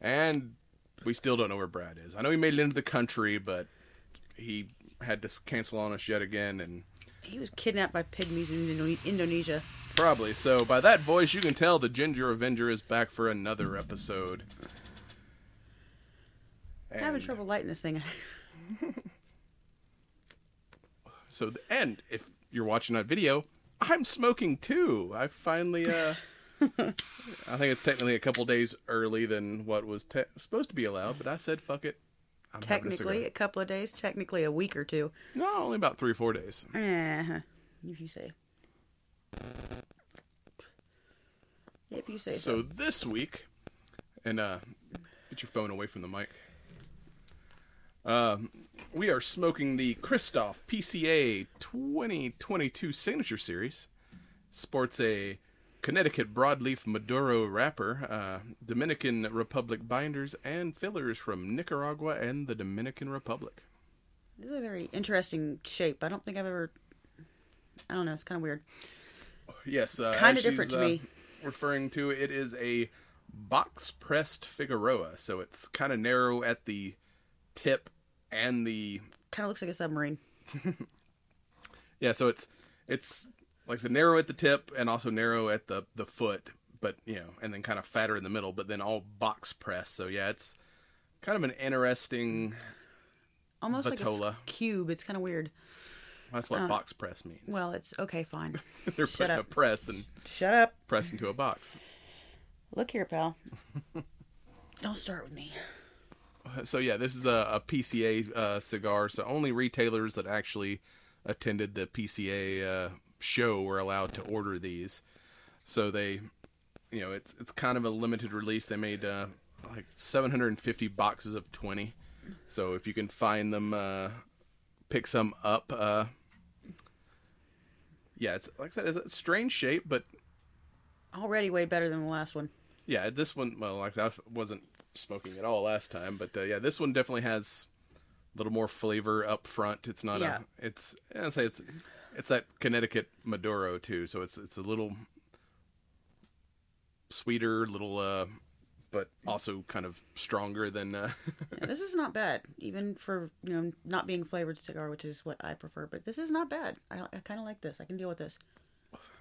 and we still don't know where Brad is. I know he made it into the country, but he had to cancel on us yet again, and He was kidnapped by pygmies in Indonesia. probably so. By that voice, you can tell the Ginger Avenger is back for another episode. I'm having trouble lighting this thing. So, the, and if you're watching that video, I'm smoking too. I finally, uh, I think it's technically a couple days early than what was te- supposed to be allowed, but I said, fuck it. I'm having a technically, a couple of days. Technically, a week or two. No, only about three or four days. Eh, if you say. If you say so. So this week, and uh, get your phone away from the mic. Um, we are smoking the Kristoff PCA 2022 Signature Series. Sports a Connecticut broadleaf Maduro wrapper, uh, Dominican Republic binders, and fillers from Nicaragua and the Dominican Republic. This is a very interesting shape. I don't think I've ever. I don't know. It's kind of weird. Yes, uh, Kinda different to uh, me. Referring to it is a box pressed figurado, so it's kind of narrow at the tip and the Kind of looks like a submarine. yeah. So it's it's like I said, narrow at the tip and also narrow at the the foot, but you know, and then kind of fatter in the middle, but then all box press. So yeah, it's kind of an interesting. Almost like a cube. It's kind of weird. That's what box press means. Uh, Well, it's okay. Fine. they're shut putting a press and Shut up. press into a box. Look here, pal. don't start with me. so yeah, this is a, a PCA uh, cigar. So only retailers that actually attended the PCA uh, show were allowed to order these. So they, you know, it's it's kind of a limited release. They made uh, like 750 boxes of 20. So if you can find them, uh, pick some up. Uh, yeah, it's like I said, it's a strange shape, but Already way better than the last one. yeah, this one. Well, like I wasn't smoking at all last time, but uh, yeah, this one definitely has a little more flavor up front. It's not Yeah. a. It's I say it's it's that Connecticut Maduro too, so it's it's a little sweeter, little uh, but also kind of stronger than. Uh, Yeah, this is not bad, even for you know not being flavored cigar, which is what I prefer. But this is not bad. I, I kind of like this. I can deal with this.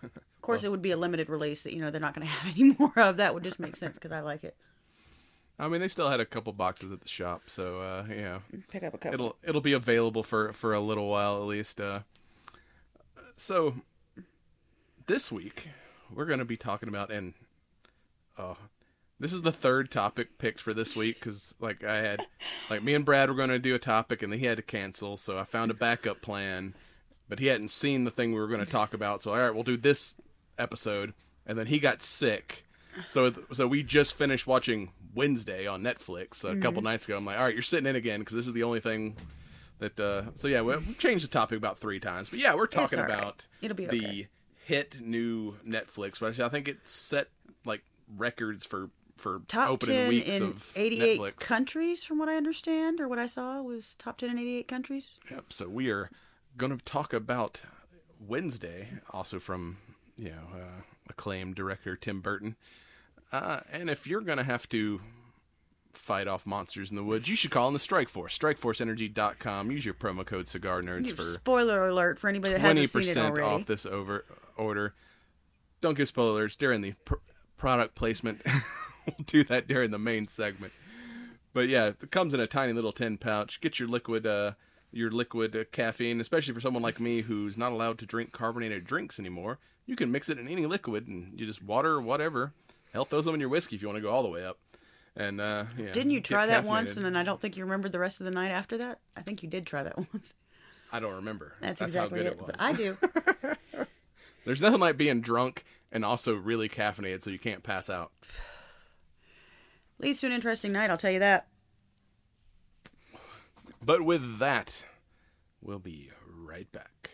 Of course, it would be a limited release that you know they're not going to have any more of. That would just make sense because I like it. I mean, they still had a couple boxes at the shop, so uh, you know, Pick up a couple. it'll it'll be available for for a little while at least. Uh, so this week we're going to be talking about and oh, this is the third topic picked for this week because like I had like me and Brad were going to do a topic and then he had to cancel, so I found a backup plan, but he hadn't seen the thing we were going to talk about. So all right, we'll do this episode, and then he got sick. So, so we just finished watching Wednesday on Netflix a couple mm-hmm. nights ago. I'm like, all right, you're sitting in again because this is the only thing that. Uh, so yeah, we- we've changed the topic about three times, but yeah, we're talking right. about It'll be the okay. hit new Netflix. But I think it set like records for for top opening weeks in of 88 Netflix. countries, from what I understand or what I saw, was top ten in 88 countries. Yep. So we are going to talk about Wednesday, also from you know uh, acclaimed director Tim Burton. Uh, and if you're going to have to fight off monsters in the woods, you should call in the Strike Force. StrikeForceEnergy.com. Use your promo code Cigar Nerds for Spoiler alert for anybody that hasn't seen it percent already. off this over order. Don't give spoilers during the pr- product placement. we'll do that during the main segment. But yeah, it comes in a tiny little tin pouch. Get your liquid, uh, your liquid uh, caffeine, especially for someone like me who's not allowed to drink carbonated drinks anymore. You can mix it in any liquid, and you just water or whatever. Hell, throw some in your whiskey if you want to go all the way up. And uh, yeah, Didn't you try that once, and then I don't think you remembered the rest of the night after that? I think you did try that once. I don't remember. That's, how exactly good it. it was. But I do. There's nothing like being drunk and also really caffeinated, so you can't pass out. Leads to an interesting night, I'll tell you that. But with that, we'll be right back.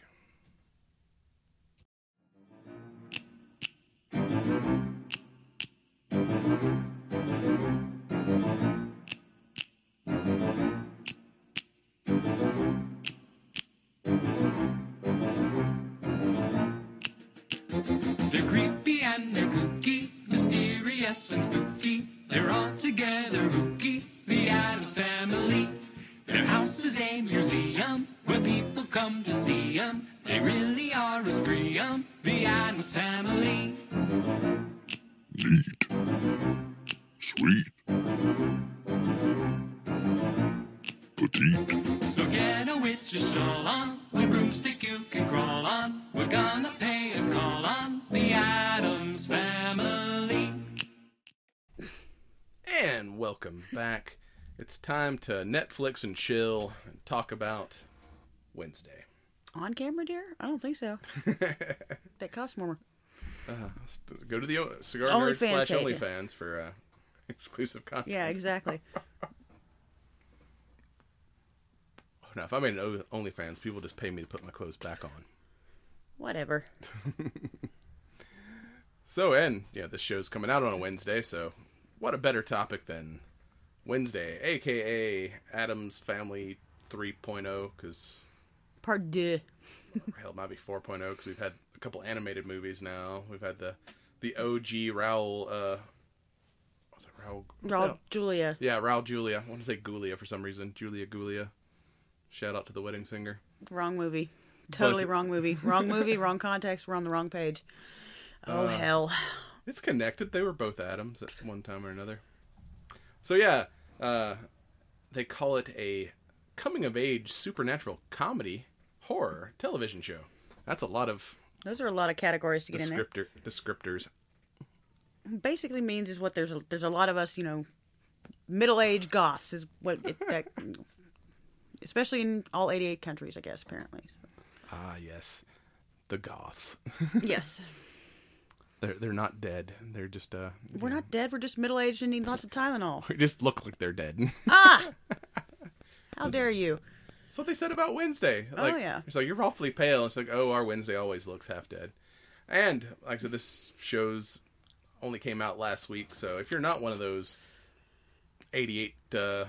Mysterious and spooky. They're all together rookie, the Addams family. Their house is a museum where people come to see 'em. They really are a scream, the Addams family. Neat. Sweet. Petite. So get a witch's shawl on, a broomstick you can crawl on. We're gonna pay a call on the Addams family. And welcome back. It's time to Netflix and chill and talk about Wednesday. On camera, dear? I don't think so. that costs more. St- Go to the Cigar Nerd slash. OnlyFans for uh, exclusive content. Yeah, exactly. Now, if I made an OnlyFans, people just pay me to put my clothes back on. Whatever. So, and yeah, this show's coming out on a Wednesday, so what a better topic than Wednesday, aka Addams Family 3.0, because Part deux. hell, it might be 4.0, because we've had a couple animated movies now. We've had the the OG Raul, uh, what's it, Raul? Raul no. Julia. Yeah, Raul Julia. I want to say Gulia for some reason. Julia Gulia. Shout out to the wedding singer. Wrong movie. Totally Both- wrong movie. Wrong movie, wrong context. We're on the wrong page. Oh, hell. It's connected. They were both Addams at one time or another. So yeah, uh, they call it a coming of age supernatural comedy horror television show. That's a lot of Those are a lot of categories to get in there. descriptor descriptors. Basically means is what there's a, there's a lot of us, you know, middle-aged goths is what it, that, especially in all 88 countries, I guess, apparently. So, Ah, yes, the goths. yes. They're they're not dead. They're just uh, We're not dead. We're just middle-aged and need lots of Tylenol. they just look like they're dead. Ah! How dare you? That's what they said about Wednesday. Like, Oh, yeah. It's like you're awfully pale. It's like, oh, our Wednesday always looks half dead. And like I said, this shows only came out last week, so if you're not one of those 88 uh,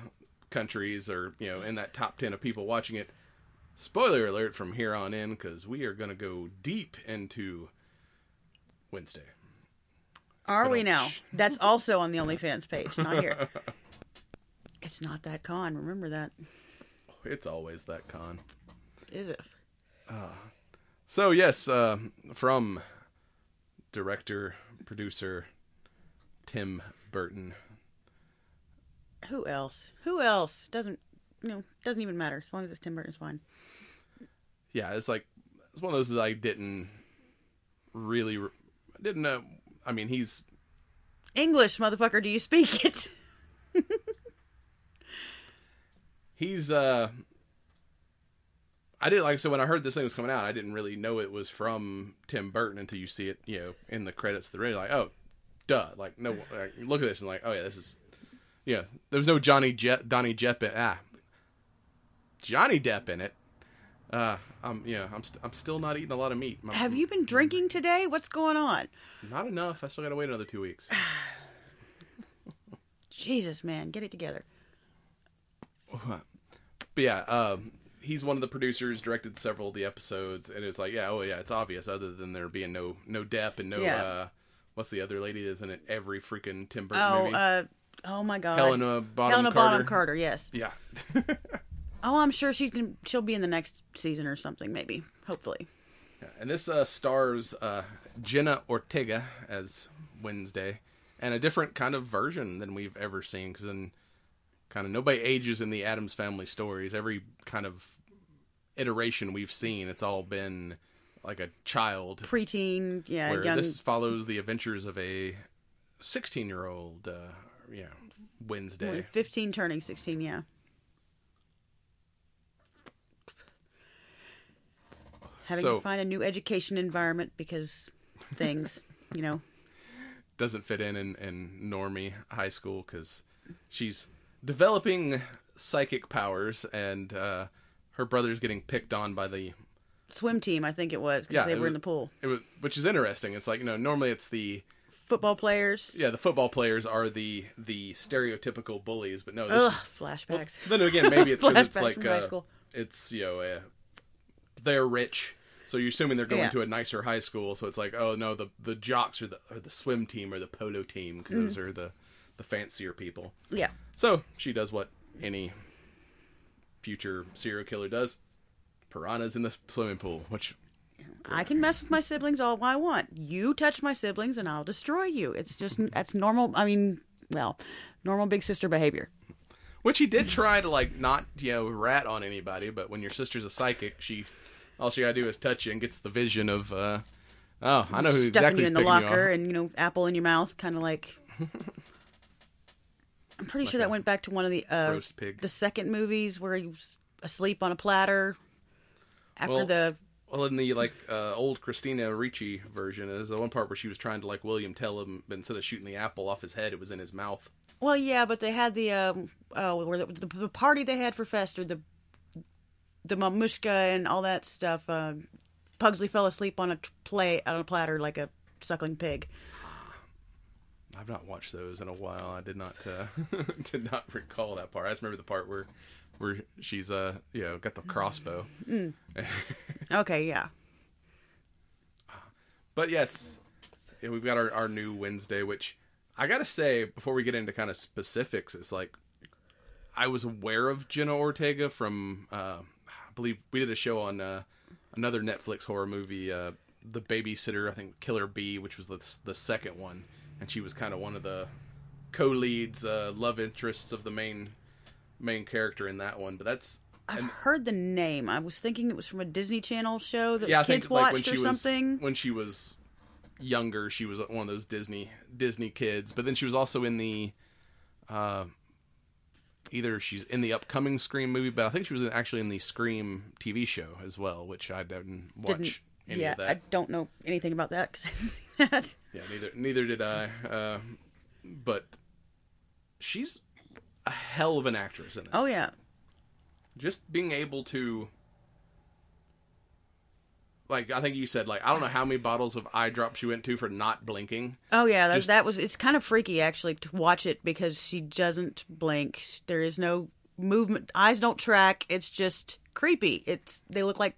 countries or you know in that top 10 of people watching it, spoiler alert from here on in because we are going to go deep into Wednesday. Are we Ba-dum. now? That's also on the OnlyFans page, not here. It's not that con. Remember that. It's always that con. Is it? So yes, uh, from director producer Tim Burton. Who else? Who else? Doesn't you know? Doesn't even matter. As long as it's Tim Burton's fine. Yeah, it's like it's one of those that I didn't really re- didn't know. I mean, he's English, motherfucker. Do you speak it? he's uh I didn't like so when I heard this thing was coming out, I didn't really know it was from Tim Burton until you see it, you know, in the credits of the radio. Like, oh, duh! Like, no, like, look at this and like, oh yeah, this is, yeah. There's no Johnny Je- Donnie Depp in ah, Johnny Depp in it. Uh, I'm yeah, I'm st- I'm still not eating a lot of meat. My- Have you been drinking today? What's going on? Not enough. I still gotta wait another two weeks. Jesus, man, get it together. But yeah, um, he's one of the producers, directed several of the episodes, and it's like, yeah, oh yeah, it's obvious. Other than there being no no Depp and no Yeah. uh, what's the other lady that's in it? Every freaking Tim Burton Oh, movie. uh, oh my God, Helena Bonham Helena Carter. Bonham Carter. Yes. Yeah, Oh, I'm sure she's gonna, she'll be in the next season or something. Maybe, hopefully. and this uh, stars uh, Jenna Ortega as Wednesday, and a different kind of version than we've ever seen. Because in kind of nobody ages in the Addams Family stories. Every kind of iteration we've seen, it's all been like a child Preteen, yeah, where young. this follows the adventures of a 16 year old uh yeah wednesday 15 turning 16, yeah. Having So- to find a new education environment because things, you know. doesn't fit in in, in normie high school because she's developing psychic powers, and uh, her brother's getting picked on by the Swim team, I think it was, because Yeah, they were in the pool. it was, which is interesting. It's like you know normally it's the Football players. yeah the football players are the the stereotypical bullies, but no, this Ugh, is flashbacks. then again maybe it's because it's like uh, school. it's you know uh, they're rich. So you're assuming they're going Yeah. to a nicer high school, so it's like, oh no, the the jocks are the or the swim team or the polo team because those Mm. are the the fancier people. yeah. So she does what any future serial killer does: piranhas in the swimming pool. Which I can mess with my siblings all I want. You touch my siblings and I'll destroy you. It's just that's normal. I mean, well, normal big sister behavior. which he did try to like not you know rat on anybody, but when your sister's a psychic, she all she gotta do is touch you and gets the vision of. uh Oh, I know who Stuffing exactly you in the picking you locker and you know, apple in your mouth, kind of like. I'm pretty sure that went back to one of the uh, roast pig. the second movies where he was asleep on a platter. After Well, the Well, in the like uh, old Christina Ricci version, there's the one part where she was trying to like William tell him, but instead of shooting the apple off his head, it was in his mouth. Well, yeah, but they had the um, oh, where the, the party they had for Fester, the the mamushka and all that stuff. Uh, Pugsley fell asleep on a t- play on a platter like a suckling pig. I've not watched those in a while. I did not uh, did not recall that part. I just remember the part where where she's uh you know got the crossbow. Okay, yeah, But yes, we've got our, our new Wednesday, which I gotta say before we get into kind of specifics, it's like I was aware of Jenna Ortega from uh, believe we did a show on uh, another Netflix horror movie, uh, The Babysitter, I think Killer Bee, which was the the second one, and she was kind of one of the co-leads, uh, love interests of the main main character in that one. But that's I've and- heard the name. I was thinking it was from a Disney Channel show that yeah, kids think watched like when or she was something. when she was younger, she was one of those Disney Disney kids. But then she was also in the uh, either she's in the upcoming Scream movie, but I think she was in, actually in the Scream TV show as well, which I didn't watch Didn't- any yeah, of that. I don't know anything about that because I didn't see that. Yeah, neither neither did I. Uh, but she's a hell of an actress in this. Oh yeah, just being able to like I think you said like I don't know how many bottles of eye drops she went to for not blinking. Oh yeah, that, Just- that was. It's kind of freaky actually to watch it because she doesn't blink. There is no movement. Eyes don't track. It's just creepy. It's they look like,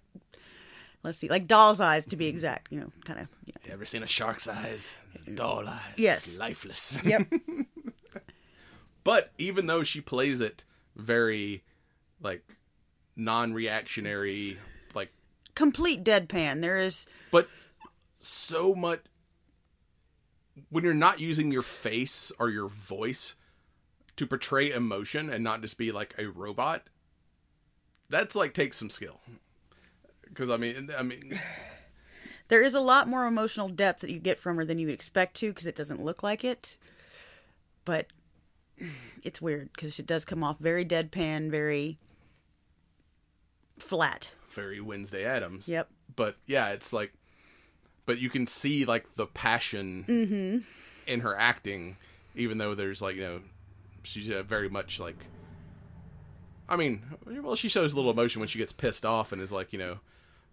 let's see, like doll's eyes to be mm-hmm. exact. You know, kind of. Yeah. You ever seen a shark's eyes? Doll eyes. Yes. It's lifeless. Yep. but even though she plays it very like non-reactionary Complete deadpan. There is. but so much when you're not using your face or your voice to portray emotion and not just be like a robot that's like takes some skill because i mean i mean There is a lot more emotional depth that you get from her than you would expect to because it doesn't look like it. But it's weird because it does come off very deadpan, very flat. Very wednesday addams Yep. but yeah it's like but you can see like the passion in her acting even though there's like you know she's uh, very much like i mean well she shows a little emotion when she gets pissed off and is like you know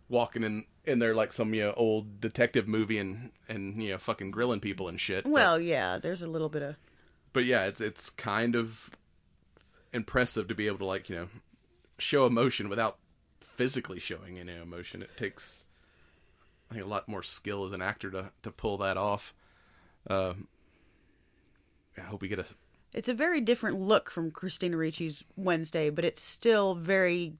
walking in in there like some you know old detective movie and and you know fucking grilling people and shit but- Well, yeah, there's a little bit of. but yeah, it's it's kind of impressive to be able to like you know show emotion without physically showing any emotion. It takes I think a lot more skill as an actor to to pull that off. Um, I hope we get a It's a very different look from Christina Ricci's Wednesday, but it's still very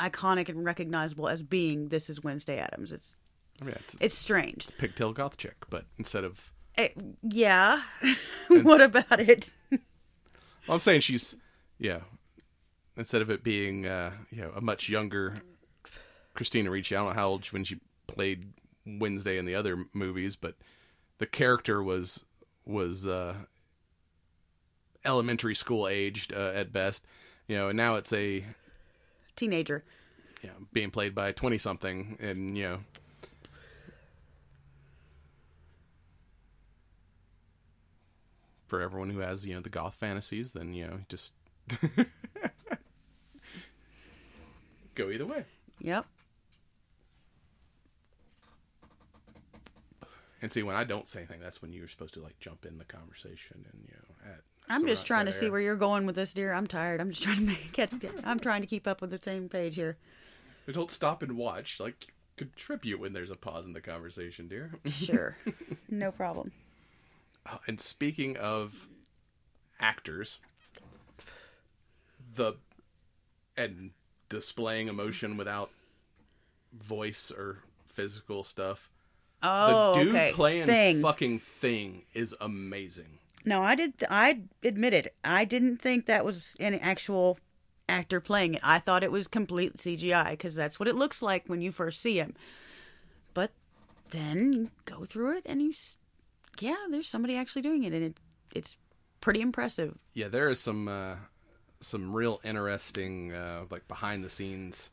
iconic and recognizable as being this is Wednesday Addams. It's I mean it's, it's strange. pigtail goth chick, but instead of Eh, yeah. what about it? well, I'm saying she's yeah instead of it being uh, you know a much younger Christina Ricci. I don't know how old she, when she played Wednesday in the other movies, but the character was was uh, elementary school aged uh, at best. You know, and now it's a Teenager. you know, being played by a twenty something, and you know. for everyone who has you know the goth fantasies, then you know just go either way. Yep. And see, when I don't say anything, that's when you're supposed to like jump in the conversation and you know. At, I'm just trying to see where you're going with this, dear. I'm tired. I'm just trying to make get. I'm trying to keep up with the same page here. Don't stop and watch. Like contribute when there's a pause in the conversation, dear. Sure, no problem. Uh, and speaking of actors, the and displaying emotion without voice or physical stuff. Oh, the dude okay. playing Thing. fucking thing is amazing. No, I did. I admitted I didn't think that was an actual actor playing it. I thought it was complete CGI because that's what it looks like when you first see him. But then you go through it and you, s- yeah, there's somebody actually doing it, and it it's pretty impressive. Yeah, there is some uh, some real interesting uh, like behind the scenes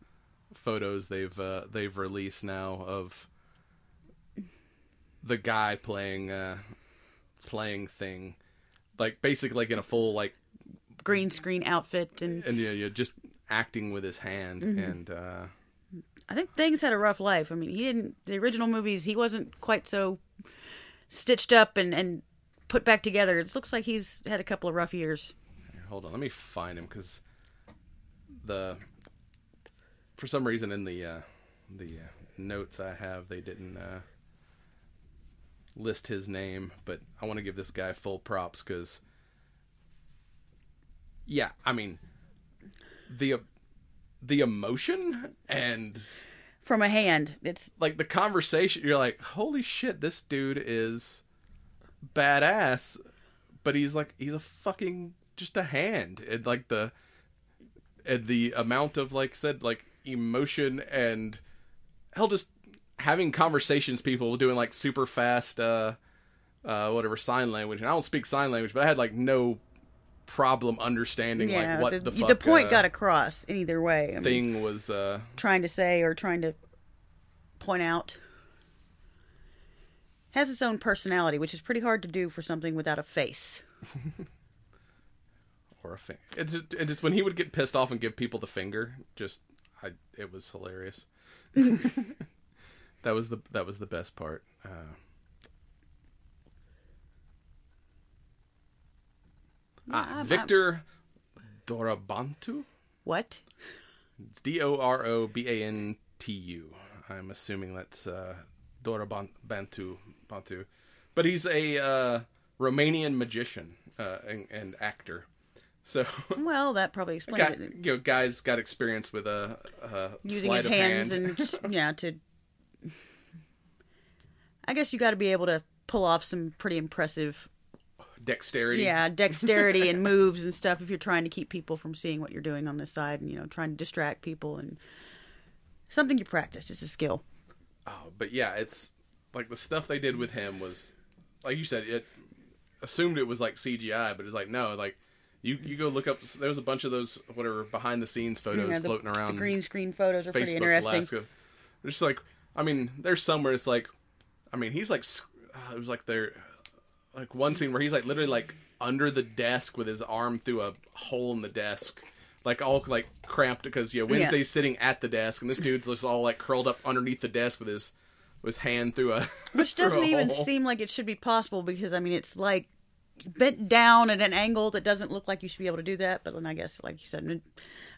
photos they've uh, they've released now of the guy playing uh, playing thing like basically like in a full like Green screen outfit, and and yeah, yeah just acting with his hand and uh I think things had a rough life. I mean, he didn't. The original movies, he wasn't quite so stitched up and and put back together. It looks like he's had a couple of rough years. Hold on, let me find him because the for some reason in the uh, the uh, notes I have they didn't uh, list his name, but I want to give this guy full props because yeah, I mean the the emotion and From a hand, it's like the conversation you're like holy shit this dude is badass but he's like he's a fucking just a hand and like the and the amount of like said like emotion and hell just having conversations people doing like super fast uh uh whatever sign language and i don't speak sign language but i had like no problem understanding yeah. like what the, the, the, point uh, got across in either way. I mean, thing was uh trying to say or trying to point out has its own personality, which is pretty hard to do for something without a face. or a finger. It's just, it's just when he would get pissed off and give people the finger. Just, I it was hilarious. that was the that was the best part. Uh, ah, I'm- Victor Dorobantu. What? D O R O B A N T U. I'm assuming that's uh, Dorobantu Bantu, but he's a uh, Romanian magician uh, and, and actor. So Well, that probably explains guy, it. you know, guys got experience with a, a Using his hands hand. and yeah, to. I guess you got to be able to pull off some pretty impressive, dexterity. yeah, dexterity and moves and stuff if you're trying to keep people from seeing what you're doing on this side and you know trying to distract people and something you practice. It's a skill. Oh, but yeah, it's like the stuff they did with him was, like you said, it assumed it was like CGI, but it's like no, like you you go look up. There was a bunch of those whatever behind the scenes photos Yeah, the, floating the around green screen photos are pretty Facebook interesting. Alaska. They're just like, I mean, there's some where it's like, I mean, he's like, uh, it was like there, like one scene where he's like literally like under the desk with his arm through a hole in the desk, like all like cramped because yeah, Wednesday's sitting at the desk and this dude's just all like curled up underneath the desk with his with his hand through a Which doesn't even hole. seem like it should be possible because I mean it's like bent down at an angle that doesn't look like you should be able to do that. But then I guess, like you said, ma-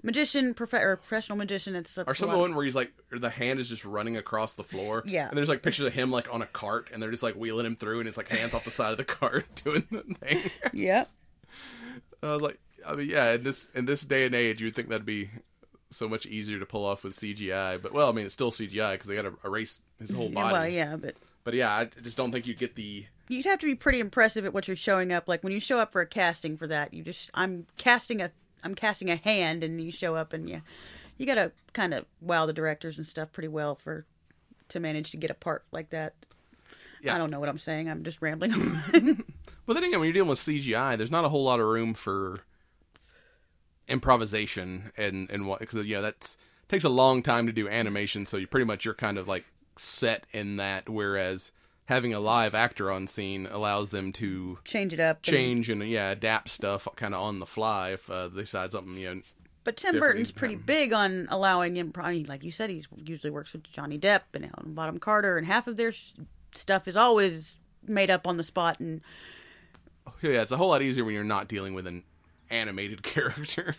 magician, prof- or professional magician, it's that's Or some lot- one where he's like, the hand is just running across the floor. Yeah. And there's like pictures of him like on a cart, and they're just like wheeling him through, and his like hands off the side of the cart doing the thing. Yep. I was like, I mean, yeah, in this in this day and age, you'd think that'd be so much easier to pull off with CGI. But well, I mean, it's still CGI because they got to erase his whole body. Well, yeah, but But yeah, I just don't think you'd get the. You'd have to be pretty impressive at what you're showing up. Like when you show up for a casting for that, you just I'm casting a I'm casting a hand, and you show up, and you got to kind of wow the directors and stuff pretty well for to manage to get a part like that. Yeah. I don't know what I'm saying. I'm just rambling. But then again, when you're dealing with CGI, there's not a whole lot of room for improvisation and and what because you know that's takes a long time to do animation. So you pretty much you're kind of like set in that. Whereas having a live actor on scene allows them to Change it up. change and yeah adapt stuff kind of on the fly if uh, they decide something you know But Tim Burton's pretty big on allowing him. I mean, like you said, he usually works with Johnny Depp and Helen Bottom Carter, and half of their sh- stuff is always made up on the spot. And yeah it's a whole lot easier when you're not dealing with an animated character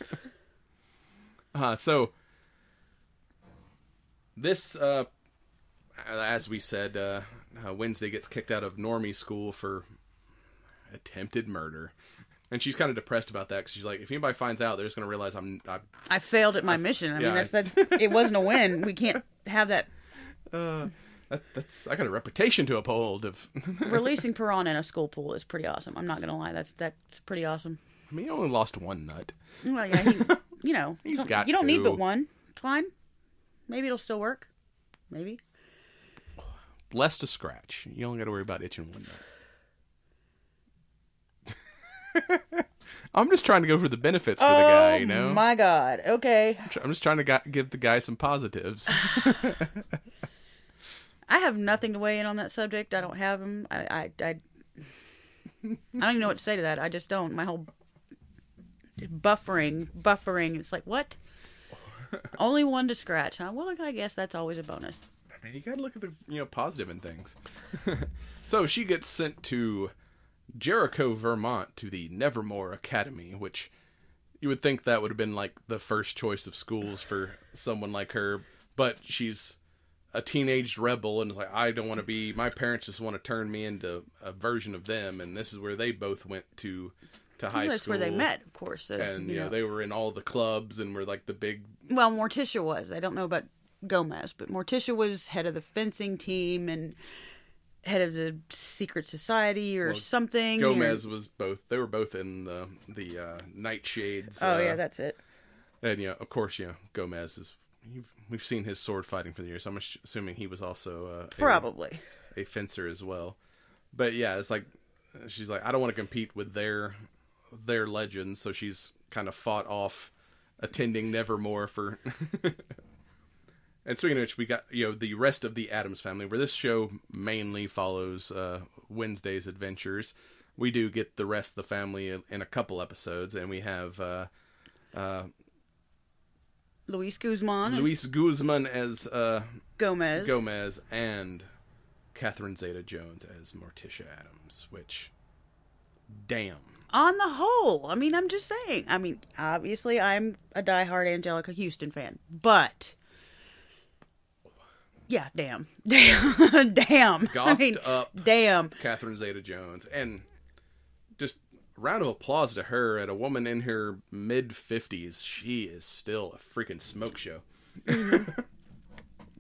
uh, so this uh, as we said uh, uh, wednesday gets kicked out of normie school for attempted murder and she's kind of depressed about that because she's like if anybody finds out they're just going to realize i'm I, I failed at my mission. I yeah, mean, that's that's it wasn't a win. We can't have that. that, that's i got a reputation to uphold of Releasing Piranha in a school pool is pretty awesome. I'm not gonna lie. That's that's pretty awesome. i mean he only lost one nut Well, yeah, he, you know, He's don't- got you don't need but one. It's fine. Maybe it'll still work. Maybe. Less to scratch you only got to worry about itching one nut I'm just trying to go for the benefits for the guy, oh you know. Oh my God. Okay. I'm just trying to give the guy some positives. I have nothing to weigh in on that subject. I don't have them. I, I, I, I don't even know what to say to that. I just don't. My whole buffering, buffering. It's like what? Only one to scratch. Huh? Well, I guess that's always a bonus. I mean, you gotta look at the you know positive in things. so she gets sent to Jericho, Vermont, to the Nevermore Academy, which you would think that would have been like the first choice of schools for someone like her, but she's a teenage rebel and is like, I don't want to be. My parents just want to turn me into a version of them, and this is where they both went to to high Well, that's school. where they met, of course. That's, and you know know. they were in all the clubs and were like the big well, Morticia was. I don't know about Gomez, but Morticia was head of the fencing team and head of the secret society or Well, something. or- Gomez was both. They were both in the the uh, Nightshades. Oh uh, yeah, that's it. and yeah, of course, yeah, Gomez is. You've, we've seen his sword fighting for the years. So I'm assuming he was also uh, a- Probably. a, fencer as well. But yeah, it's like she's like, I don't want to compete with their their legends, so she's kind of fought off attending Nevermore for. and speaking of which, we got you know the rest of the Addams family, where this show mainly follows uh, Wednesday's adventures. We do get the rest of the family in, in a couple episodes, and we have uh, Luis Guzman, as Luis Guzman as uh, Gomez. Gomez and Catherine Zeta Jones as Morticia Addams, which, damn. On the whole, I mean, I'm just saying. I mean, obviously, I'm a diehard Anjelica Huston fan, but yeah, damn, damn, damn. I mean, up. damn. Catherine Zeta Jones. And just round of applause to her at a woman in her mid 50s. She is still a freaking smoke show. Mm-hmm.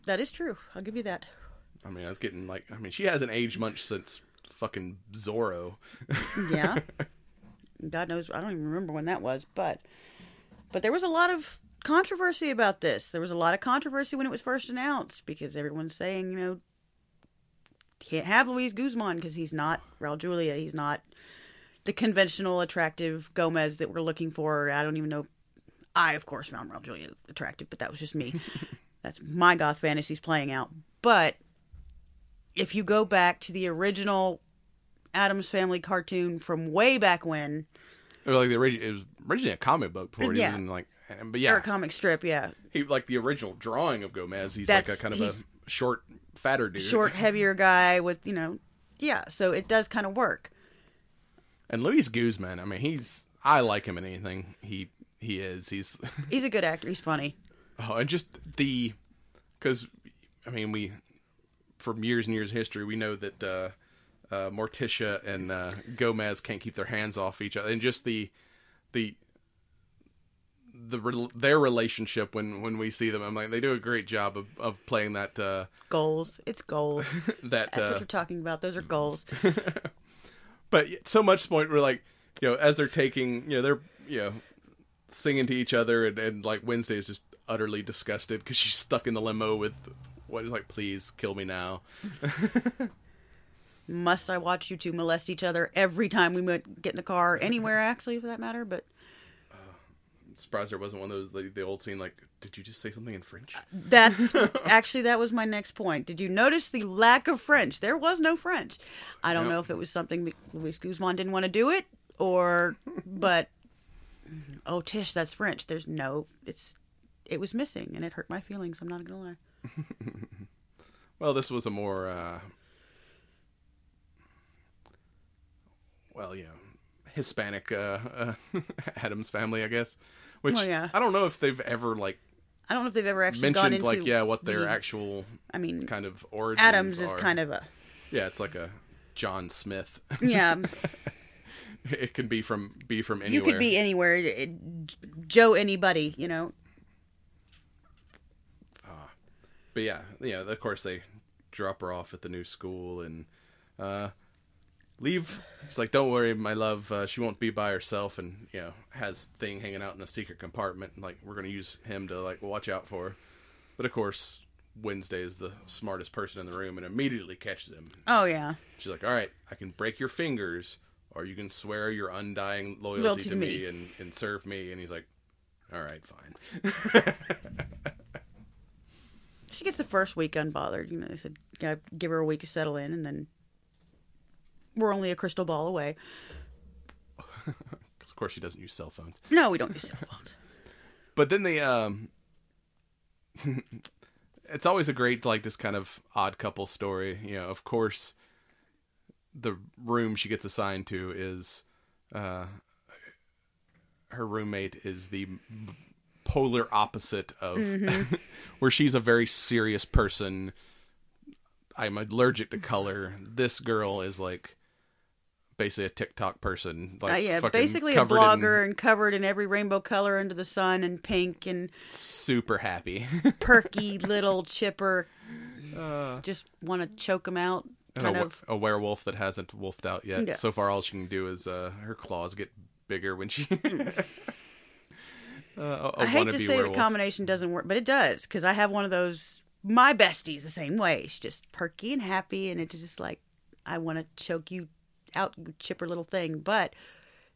That is true. I'll give you that. I mean, I was getting like, I mean, she hasn't aged much since fucking Zorro. Yeah. God knows, I don't even remember when that was, but but there was a lot of controversy about this. There was a lot of controversy when it was first announced because everyone's saying, you know, can't have Luis Guzman because he's not Raul Julia. He's not the conventional attractive Gomez that we're looking for. I don't even know. I, of course, found Raul Julia attractive, but that was just me. That's my goth fantasies playing out. But if you go back to the original Addams Family cartoon from way back when, Or like the original, it was originally a comic book before it Yeah. even like, but or yeah, a comic strip, yeah, he like the original drawing of Gomez. He's like a kind of a short, fatter dude. short, heavier guy with you know, yeah. So it does kind of work. And Luis Guzman, I mean, he's I like him in anything he he is. He's He's a good actor. He's funny. oh, and just the because I mean we from years and years of history we know that uh, uh, Morticia and uh, Gomez can't keep their hands off each other, and just the the the their relationship when when we see them, I'm like they do a great job of, of playing that uh, Goals. It's goals. that That's uh, what you're talking about. Those are goals. but so much point where like you know as they're taking you know they're you know singing to each other and, and like wednesday is just utterly disgusted because she's stuck in the limo with what is like please kill me now Must I watch you two molest each other every time we get in the car, anywhere actually, for that matter? But surprised there wasn't one of those the, the old scene like, did you just say something in French? That's actually that was my next point. Did you notice the lack of French? There was no French. I don't Nope. know if it was something Luis Guzman didn't want to do it, or but oh Tish, that's French. There's no. It's it was missing, and it hurt my feelings. I'm not gonna lie. Well, this was a more, uh, well, yeah, Hispanic uh, uh, Addams family, I guess. Which Well, yeah. I don't know if they've ever like I don't know if they've ever actually gone mentioned into like yeah what their the- actual I mean, kind of origins Addams is are. kind of a yeah, it's like a John Smith. yeah. it can be from be from anywhere. you could be anywhere. It- it- Joe, anybody, you know. but yeah, yeah. Of course, they drop her off at the new school and uh, leave. He's like, "Don't worry, my love. Uh, she won't be by herself." And you know, has thing hanging out in a secret compartment. and, Like, we're gonna use him to like watch out for. her. But of course, Wednesday is the smartest person in the room and immediately catches him. Oh yeah. She's like, "All right, I can break your fingers, or you can swear your undying loyalty, Loyalty to me, me." and, and serve me." And he's like, "All right, fine." She gets the first week unbothered. You know, they said, give her a week to settle in, and then we're only a crystal ball away. 'Cause of course, she doesn't use cell phones. No, we don't use cell phones. But then they um it's always a great like just kind of odd couple story, you know, of course the room she gets assigned to is uh her roommate is the polar opposite of where she's a very serious person. I'm allergic to color. This girl is like basically a TikTok person, like Uh, yeah, basically a covered in- blogger and covered in every rainbow color under the sun and pink and super happy. perky little chipper. Just want to choke him out. Kind a, of. a werewolf that hasn't wolfed out yet. Yeah. So far, all she can do is uh, her claws get bigger when she. uh, a, a I hate to say werewolf. the combination doesn't work, but it does because I have one of those. My besties the same way. She's just perky and happy, and it's just like I want to choke you out, you chipper little thing. But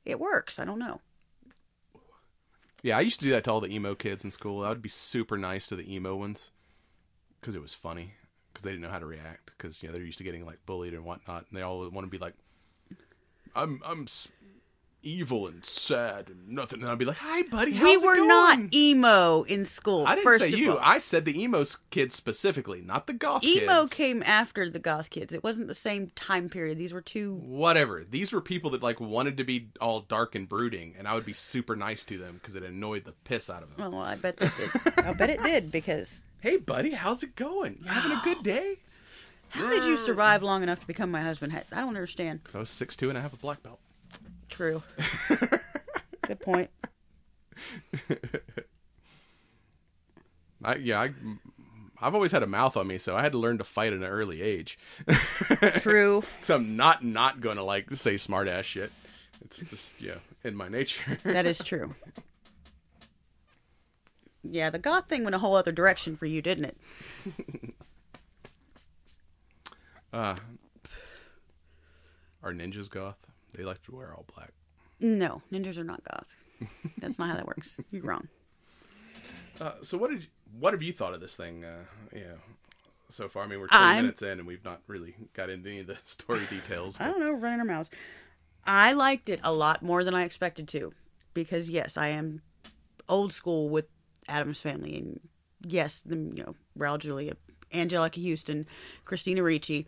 it works. I don't know. Yeah, I used to do that to all the emo kids in school. I would be super nice to the emo ones because it was funny because they didn't know how to react because you know they're used to getting like bullied and whatnot, and they all want to be like, "I'm I'm evil and sad and nothing," and I'd be like, "Hi, buddy, how's we it were going?" not emo in school. I didn't first say you. all. I said the emo kids specifically, not the goth Emo kids. came after the goth kids. It wasn't the same time period. These were two. whatever. These were people that like wanted to be all dark and brooding, and I would be super nice to them because it annoyed the piss out of them. Well, I bet they did. I bet it did because Hey, buddy, how's it going? You having a good day? how did you survive long enough to become my husband? I don't understand. Because I was six two and I have a black belt. True. Good point. I yeah, I, I've always had a mouth on me, so I had to learn to fight at an early age. True. Because I'm not not gonna like say smart ass shit. It's just yeah, in my nature. That is true. Yeah, the goth thing went a whole other direction for you, didn't it? uh, are ninjas goth? They like to wear all black. No, ninjas are not goth. That's not how that works. You're wrong. Uh, so what did you, what have you thought of this thing? Uh, yeah, so far. I mean, we're 20 I'm- minutes in, and we've not really got into any of the story details. I don't know, running our mouths. I liked it a lot more than I expected to, because yes, I am old school with Addams family, and yes, the you know Raul Julia, Anjelica Huston, Christina Ricci.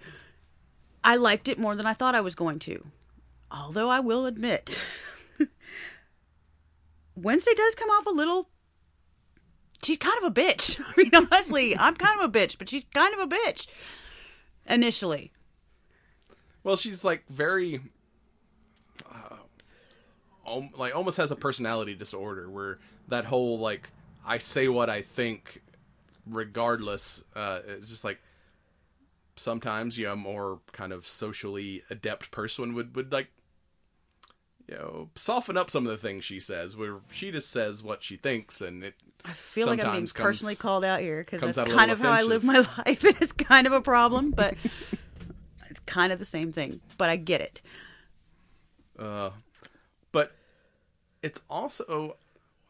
I liked it more than I thought I was going to, although I will admit, Wednesday does come off a little. She's kind of a bitch. I mean, honestly, I'm kind of a bitch, but she's kind of a bitch initially. Well, she's like very, uh, like almost has a personality disorder where that whole like I say what I think, regardless. Uh, it's just like sometimes you a more kind of socially adept person would would like. You know, soften up some of the things she says. Where she just says what she thinks, and it. I feel like I'm being comes- personally called out here because that's kind of little how I live my life. It is kind of a problem, but it's kind of the same thing. But I get it. Uh, but it's also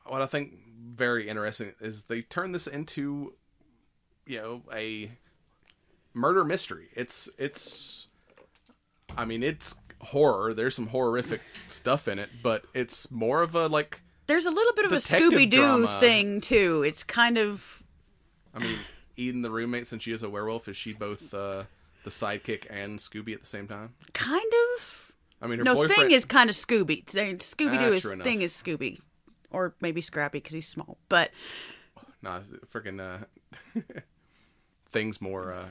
what I think very interesting is they turn this into, you know, a murder mystery. It's it's, I mean, it's horror. There's some horrific stuff in it, but it's more of a like. There's a little bit of a Scooby Doo thing too. It's kind of I mean, Enid, the roommate, since she is a werewolf, is she both uh, the sidekick and Scooby at the same time? kind of I mean, her no boyfriend thing is kind of Scooby. Scooby Ah, Doo is enough. thing is Scooby, or maybe Scrappy because he's small. But Nah, freaking uh, things more. Uh,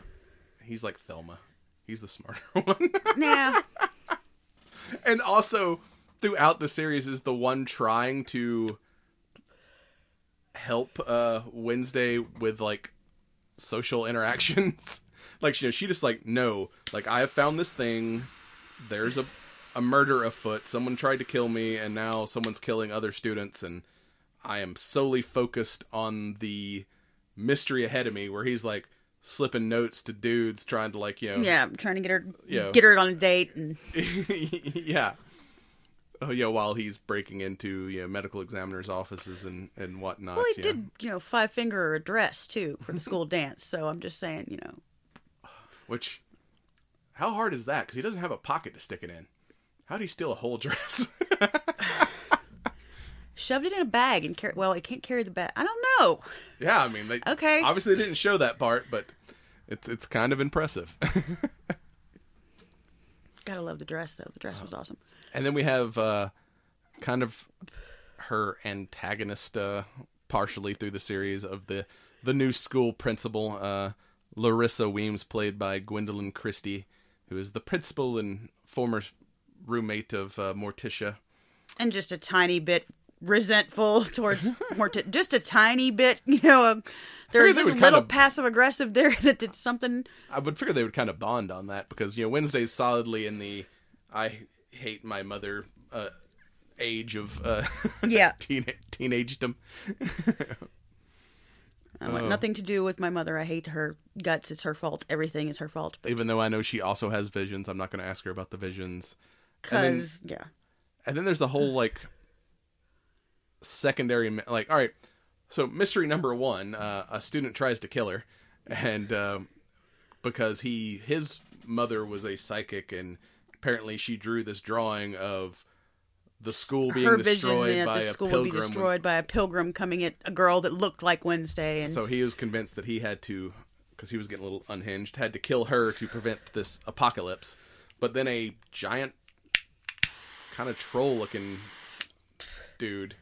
he's like Thelma. He's the smarter one. nah, and also, throughout the series, is the one trying to help uh, Wednesday with like social interactions. like, you know, she just like, no, like I have found this thing. There's a a murder afoot. Someone tried to kill me, and now someone's killing other students, and I am solely focused on the mystery ahead of me. Where he's like slipping notes to dudes, trying to like, you know, yeah, trying to get her Yeah. get her on a date, and yeah. Oh yeah, while he's breaking into you know, medical examiners' offices and and whatnot. well, he did you know five finger a dress too for the school dance. So I'm just saying, you know, Which, how hard is that? Because he doesn't have a pocket to stick it in. How'd he steal a whole dress? shoved it in a bag and carry. Well, it can't carry the bag. I don't know. yeah, I mean, they Okay. obviously they didn't show that part, but it's it's kind of impressive. Gotta love the dress though. The dress was awesome. and then we have uh, kind of her antagonist, uh, partially through the series of the the new school principal, uh, Larissa Weems, played by Gwendoline Christie, who is the principal and former roommate of uh, Morticia. and just a tiny bit resentful towards more t- just a tiny bit you know um, there's a little kind of- passive aggressive there that did something I would figure they would kind of bond on that because you know Wednesday's solidly in the I hate my mother uh, age of uh, Yeah. teen teenagedom. I Oh. want nothing to do with my mother i hate her guts it's her fault everything is her fault Even though I know she also has visions, I'm not going to ask her about the visions. And then- because yeah And then there's the whole like secondary like all right. So mystery number 1, uh, a student tries to kill her and um because he his mother was a psychic and apparently she drew this drawing of the school being her vision destroyed by the a school would be pilgrim. destroyed by a pilgrim coming at a girl that looked like wednesday and So he was convinced that he had to, because he was getting a little unhinged, had to kill her to prevent this apocalypse. But then a giant, kind of troll-looking dude,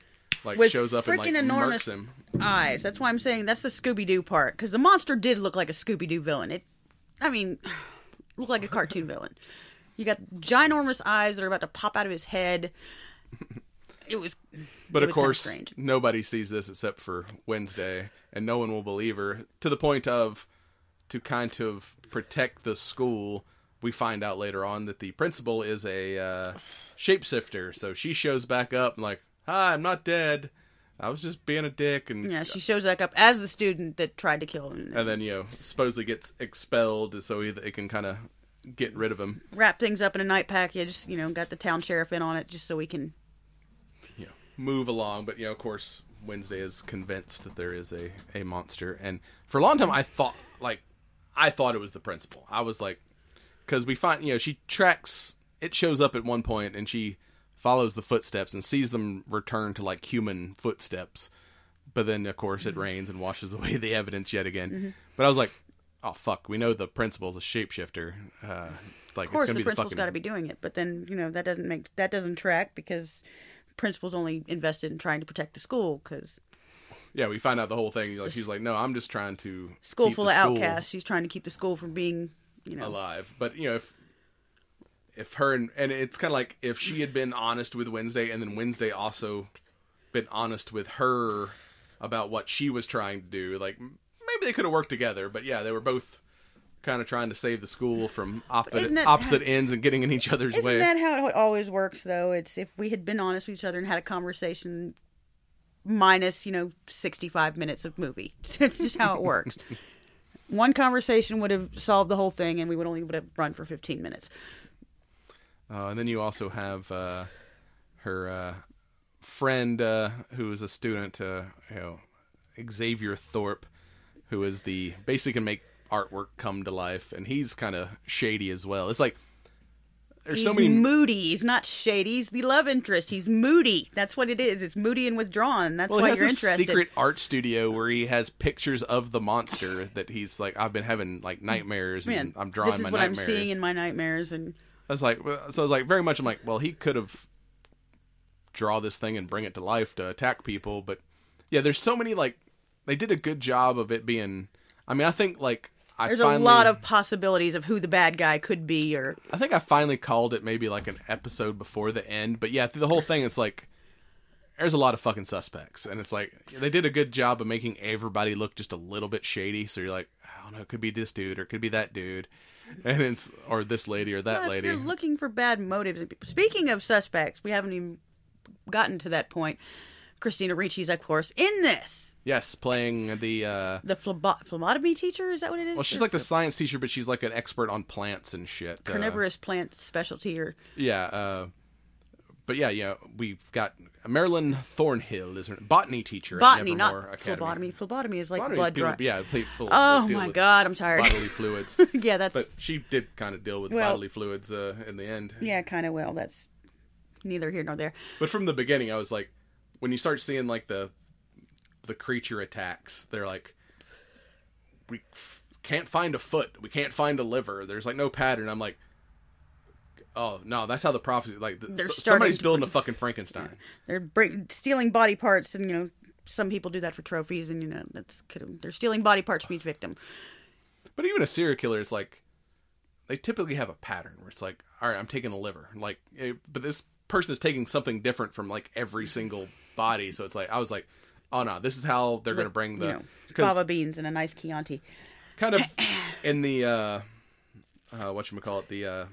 like With shows up and like freaking enormous him. eyes that's why i'm saying that's the scooby-doo part because the monster did look like a scooby-doo villain it i mean looked like a cartoon villain you got ginormous eyes that are about to pop out of his head it was But it of was course, nobody sees this except for Wednesday, and no one will believe her. To the point of, to kind of protect the school, we find out later on that the principal is a uh, shapeshifter. So she shows back up and like, "Hi, I'm not dead. I was just being a dick." And Yeah, she shows back up as the student that tried to kill him. and then you know supposedly gets expelled so he, they can kind of get rid of him. wrap things up in a night package. You know, got the town sheriff in on it just so we can. you know, move along. But you know, of course, Wednesday is convinced that there is a a monster, and for a long time, I thought like I thought it was the principal. I was like, because we find you know she tracks. It shows up at one point, and she follows the footsteps and sees them return to like human footsteps. But then, of course, it rains and washes away the evidence yet again. But I was like, "Oh fuck, we know the principal's a shapeshifter." Uh, like Of course, the principal's got to be doing it, but then you know that doesn't make that doesn't track because principal's only invested in trying to protect the school because yeah. We find out the whole thing. Like she's like, "No, I'm just trying to school keep full of school outcasts. She's trying to keep the school from being you know alive. But you know, if if her and, and it's kind of like if she had been honest with Wednesday, and then Wednesday also been honest with her about what she was trying to do, like maybe they could have worked together. But yeah, they were both kind of trying to save the school from opposite Isn't opposite ends and getting in each other's Isn't way. that how it always works, though? It's if we had been honest with each other and had a conversation, minus you know sixty five minutes of movie. That's just how it works. One conversation would have solved the whole thing, and we would only would have run for fifteen minutes. Uh, and then you also have uh, her uh, friend uh, who is a student, uh, you know, Xavier Thorpe, who is the basically can make artwork come to life, and he's kind of shady as well. It's like there's He's so many. moody. He's not shady. He's the love interest. He's moody. That's what it is. It's moody and withdrawn. That's well, he why has you're a interested. secret art studio where he has pictures of the monster that he's like, I've been having like nightmares, and Man, I'm drawing this is my what nightmares. I'm seeing in my nightmares, and I was like, so I was like, very much. I'm like, well, he could have draw this thing and bring it to life to attack people, but yeah, there's so many like they did a good job of it being. I mean, I think like I there's finally, a lot of possibilities of who the bad guy could be. Or I think I finally called it maybe like an episode before the end, but yeah, through the whole thing, it's like there's a lot of fucking suspects, and it's like they did a good job of making everybody look just a little bit shady. So you're like, I don't know, it could be this dude or it could be that dude, and it's or this lady or that lady. You're looking for bad motives. Speaking of suspects, we haven't even gotten to that point. Christina Ricci's, of course, in this. Yes, playing the. uh The phlebo- phlebotomy teacher, is that what it is? Well, she's like the science teacher, but she's like an expert on plants and shit. Uh, carnivorous plant specialty, or yeah, uh, but yeah, yeah, we've got Marilyn Thornhill is her botany teacher. botany, not Academy. phlebotomy. Phlebotomy is like Botany is blood people-. Yeah, Oh my god, I'm tired. bodily fluids. yeah, that's but she did kind of deal with Well- bodily fluids uh, in the end. yeah, kind of. Well, that's neither here nor there. But from the beginning, I was like, when you start seeing like the the creature attacks, they're like, we f- can't find a foot, we can't find a liver. There's like no pattern. I'm like, oh no, that's how the prophecy. Like the, They're s- starting somebody's building a fucking Frankenstein. They're break- stealing body parts, and you know, some people do that for trophies, and you know, that's they're stealing body parts from each victim. But even a serial killer is like, they typically have a pattern where it's like, all right, I'm taking a liver, like, eh, but this person is taking something different from like every single body. So it's like, I was like, oh no, this is how they're going to bring the you know, fava beans and a nice Chianti. kind of in the uh uh what you call it the uh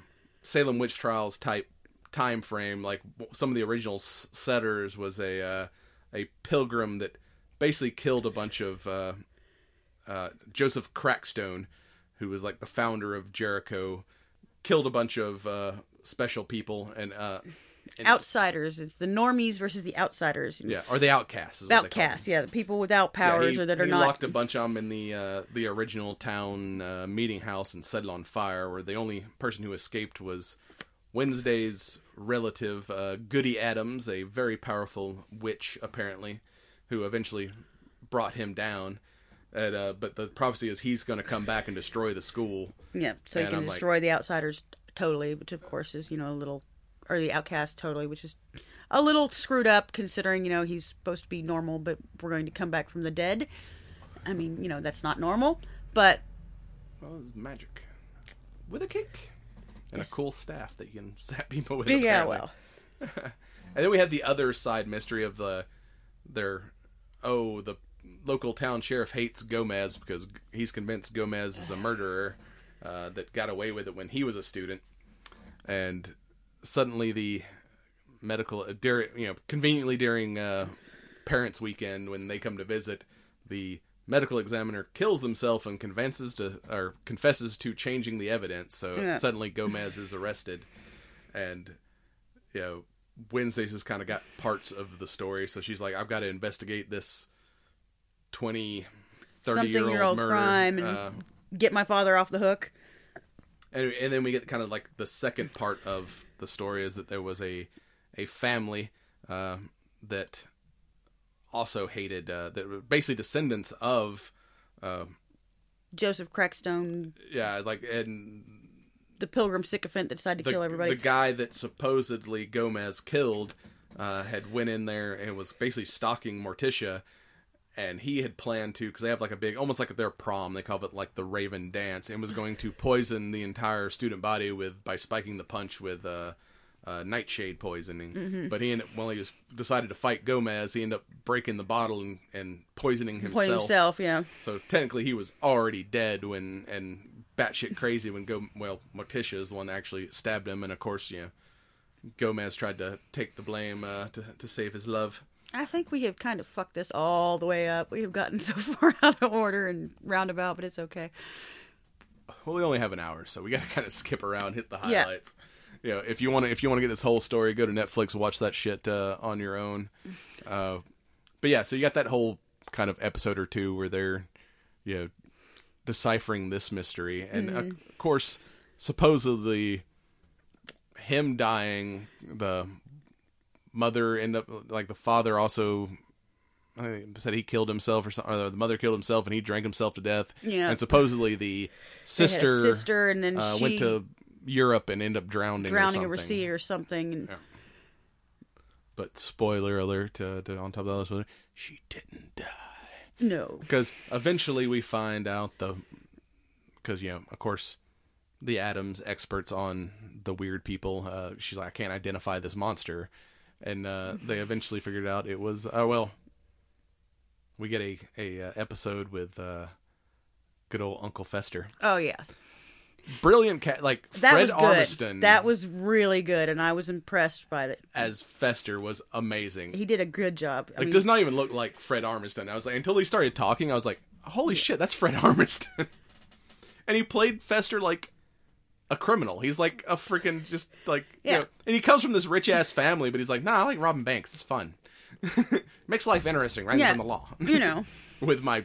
Salem witch trials type time frame like some of the original setters was a uh a pilgrim that basically killed a bunch of uh uh Joseph Crackstone who was like the founder of Jericho killed a bunch of uh special people and uh and- Outsiders. It's the normies versus the outsiders. yeah or the outcasts is what they call them. Outcasts. Yeah, the people without Yeah, powers he, or that are he not. locked a bunch of them in the uh, the original town uh, meeting house and set it on fire. Where the only person who escaped was Wednesday's relative, uh, Goody Addams, a very powerful witch apparently, who eventually brought him down. And, uh, but the prophecy is he's going to come back and destroy the school. Yeah, so And can I'm like- destroy the outsiders totally, which of course is you know a little, or the outcast totally, which is a little screwed up considering you know he's supposed to be normal, but we're going to come back from the dead. I mean, you know that's not normal, but Well, it's magic with a kick and Yes. a cool staff that you can zap people with. yeah, apparently. well, And then we have the other side mystery of the their oh the local town sheriff hates Gomez because he's convinced Gomez is a murderer uh, that got away with it when he was a student, and suddenly the medical uh, during you know conveniently during uh, parents weekend when they come to visit the medical examiner kills himself and confesses to or confesses to changing the evidence so Yeah. suddenly Gomez is arrested and you know Wednesday's just kind of got parts of the story so she's like I've got to investigate this 20 30 year old murder crime and- uh, get my father off the hook. And, and then we get kind of like the second part of the story is that there was a a family uh, that also hated uh, that were basically descendants of uh, Joseph Crackstone, yeah like and the pilgrim sycophant that decided to the, kill everybody. the guy that supposedly Gomez killed uh, had went in there and was basically stalking Morticia and he had planned to because they have like a big almost like their prom they call it like the raven dance and was going to poison the entire student body with by spiking the punch with uh, uh, nightshade poisoning Mm-hmm. but he ended well he was decided to fight Gomez he ended up breaking the bottle and, and poisoning himself Point himself, yeah. so technically, he was already dead when and batshit crazy when Go. Well, Morticia is the one that actually stabbed him, and of course, you know, Gomez tried to take the blame uh, to to save his love. I think we have kind of fucked this all the way up. We have gotten so far out of order and roundabout, but it's okay. Well, we only have an hour, so we got to kind of skip around, hit the highlights. Yeah. you know, if you want to, if you want to get this whole story, go to Netflix, watch that shit uh, on your own. Uh, but yeah, so you got that whole kind of episode or two where they're, you know, deciphering this mystery, and uh, of course, supposedly, him dying, the mother end up like the father also I said he killed himself or something. Or the mother killed himself and he drank himself to death. Yeah. And supposedly the They had a sister, sister, and then uh, she went to Europe and ended up drowning. drowning or something. sea or something. And, Yeah. But spoiler alert to, to on top of that, spoiler, she didn't die No. because eventually we find out the because you know of course the Addams experts on the weird people. Uh, she's like I can't identify this monster, and uh, they eventually figured out it was oh well. We get a a uh, episode with uh, good old Uncle Fester, Oh yes, brilliant cat like that Fred was good. Armisen. That was really good, and I was impressed by it. as Fester was amazing. He did a good job. I like mean, does not even look like Fred Armisen. I was like until he started talking, I was like, holy shit, that's Fred Armisen. and he played Fester like a criminal. He's like a freaking just like you Yeah. know, and he comes from this rich ass family, but he's like, nah, I like robbing banks. It's fun. Makes life interesting, right Yeah. from the law. you know, With my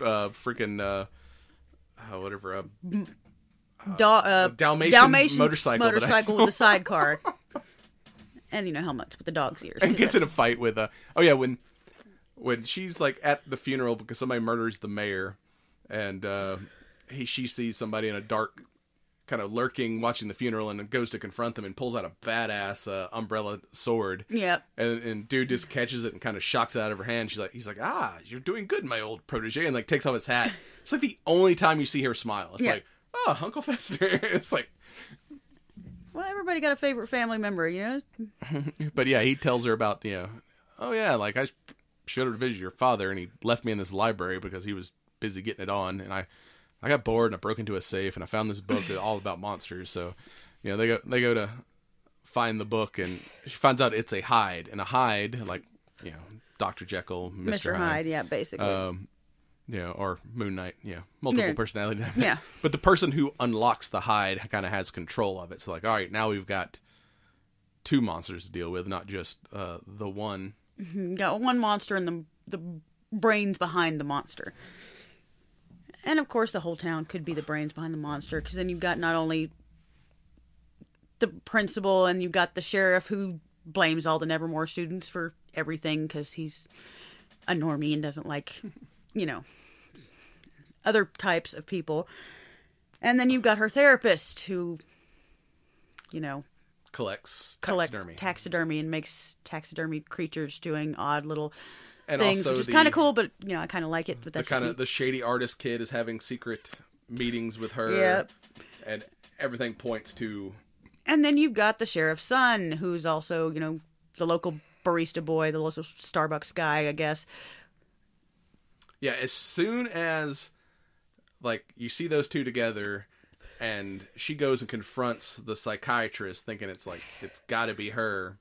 uh freaking uh, uh whatever uh, da- uh, Dalmatian motorcycle motorcycle with a sidecar, and you know helmets with the dog's ears. and gets in a fight with uh oh yeah when when she's like at the funeral because somebody murders the mayor and uh he she sees somebody in a dark kind of lurking watching the funeral and goes to confront them and pulls out a badass uh, umbrella sword Yep. and and dude just catches it and kind of shocks it out of her hand she's like he's like ah you're doing good my old protege and like takes off his hat it's like the only time you see her smile it's Yeah. like oh uncle fester it's like Well, everybody got a favorite family member, you know. But yeah, he tells her about you know, oh yeah, like I should have visited your father, and he left me in this library because he was busy getting it on, and I, I got bored and I broke into a safe and I found this book all about monsters. So, you know, they go they go to find the book, and she finds out it's a Hyde, and a Hyde like you know, Doctor Jekyll, Mister Mr. Hyde, yeah, basically. um, you know, or Moon Knight, yeah, multiple Yeah. personality. Yeah. but the person who unlocks the Hyde kind of has control of it. So like, all right, now we've got two monsters to deal with, not just uh, the one. You got one monster and the the brains behind the monster. And of course, the whole town could be the brains behind the monster, because then you've got not only the principal and you've got the sheriff who blames all the Nevermore students for everything because he's a normie and doesn't like, you know, other types of people. And then you've got her therapist who, you know, collects collects taxidermy. taxidermy and makes taxidermy creatures doing odd little and things, also which is kind of cool. But you know, I kind of like it. But The that's kind of the shady artist kid is having secret meetings with her. Yep. and everything points to. And then you've got the sheriff's son, who's also you know the local barista boy, the local Starbucks guy, I guess. Yeah, as soon as like you see those two together and she goes and confronts the psychiatrist thinking it's like it's got to be her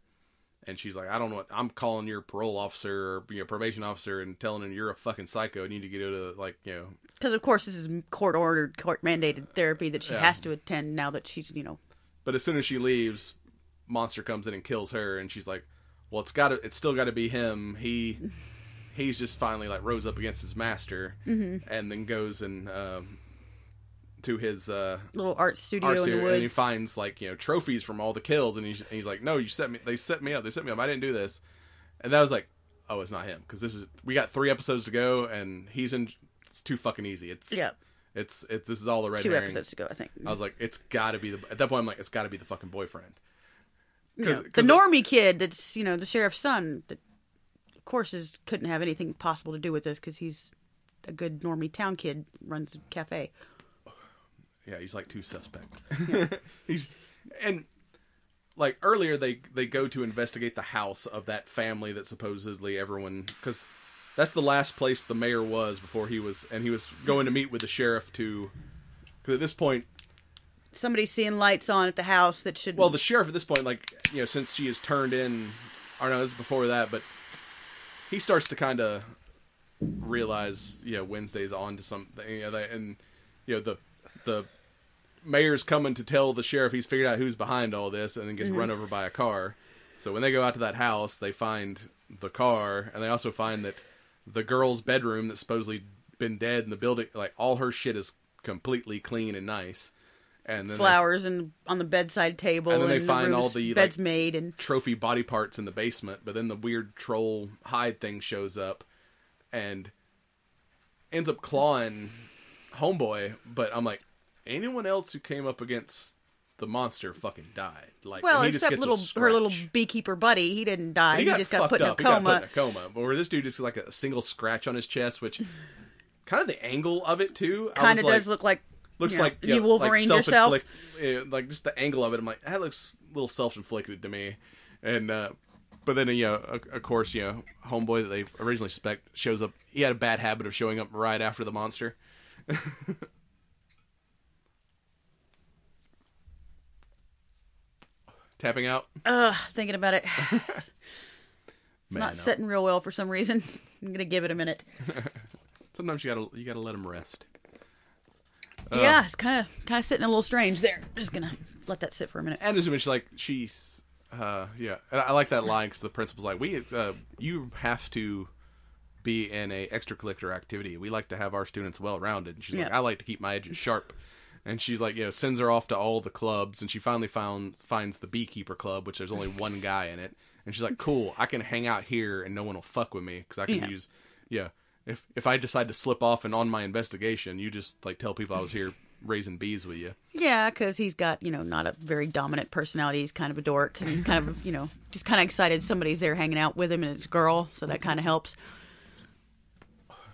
and she's like I don't know what I'm calling your parole officer or your probation officer and telling him you're a fucking psycho and you need to get out of like, you know, Because of course this is court ordered, court mandated therapy that she Yeah. has to attend now that she's you know but as soon as she leaves monster comes in and kills her and she's like, "Well, it's got to it's still got to be him. He he's just finally like rose up against his master Mm-hmm. and then goes and um to his uh little art studio art studio, the and he finds like you know trophies from all the kills, and he's, and he's like, "No, you set me. They set me up. They set me up. I didn't do this." And that was like, "Oh, it's not him because this is we got three episodes to go, and he's in. It's too fucking easy. It's Yeah, It's it. This is all the red two herring. episodes to go, I think. I was like, it's got to be the. At that point, I'm like, it's got to be the fucking boyfriend. 'Cause- the 'cause normie kid that's you know the sheriff's son that of course is couldn't have anything possible to do with this because he's a good normie town kid runs a cafe Yeah, he's like too suspect. he's and like earlier they they go to investigate the house of that family that supposedly everyone because that's the last place the mayor was before he was and he was going to meet with the sheriff to because at this point somebody's seeing lights on at the house that should well the sheriff at this point like you know since she has turned in i don't know this is before that but he starts to kind of realize you know wednesday's on to something you know and you know the the mayor's coming to tell the sheriff he's figured out who's behind all this, and then Mm-hmm. gets run over by a car. So when they go out to that house, they find the car, and they also find that the girl's bedroom that's supposedly been dead in the building, like all her shit is completely clean and nice. And then they- Flowers and on the bedside table, And and, then they the find all the, beds like- made, and trophy body parts in the basement, but then the weird troll Hyde thing shows up and ends up clawing homeboy. But I'm like, anyone else who came up against the monster fucking died. Like, well, except little her little beekeeper buddy, he didn't die. He, he got just got put in a up. He got coma. put in a coma. But where this dude just like a single scratch on his chest, which kind of the angle of it too. Kind of like, does look like looks you know, like you yeah, Wolverine like yourself. like just the angle of it. I'm like, that looks a little self-inflicted to me. And uh, but then you know, of, of course, you know, homeboy that they originally suspect shows up. He had a bad habit of showing up right after the monster. Tapping out. Ugh, thinking about it. It's Man, not no. sitting real well for some reason. I'm gonna give it a minute. Sometimes you gotta you gotta let him rest. yeah, it's kind of kind of sitting a little strange there. Just gonna let that sit for a minute. And as much like she's, uh, yeah, and I like that line because the principal's like, we, uh, you have to be in a extracurricular activity. We like to have our students well rounded. And she's like, I like to keep my edges sharp. And she's like, you know, sends her off to all the clubs, and she finally found finds the beekeeper club, which there's only one guy in it. And she's like, cool, I can hang out here, and no one will fuck with me because I can Yeah. use, yeah. If if I decide to slip off and on my investigation, you just like tell people I was here raising bees with you. Yeah, because he's got you know not a very dominant personality. He's kind of a dork, and he's kind of you know just kind of excited somebody's there hanging out with him, and it's a girl, so that kind of helps.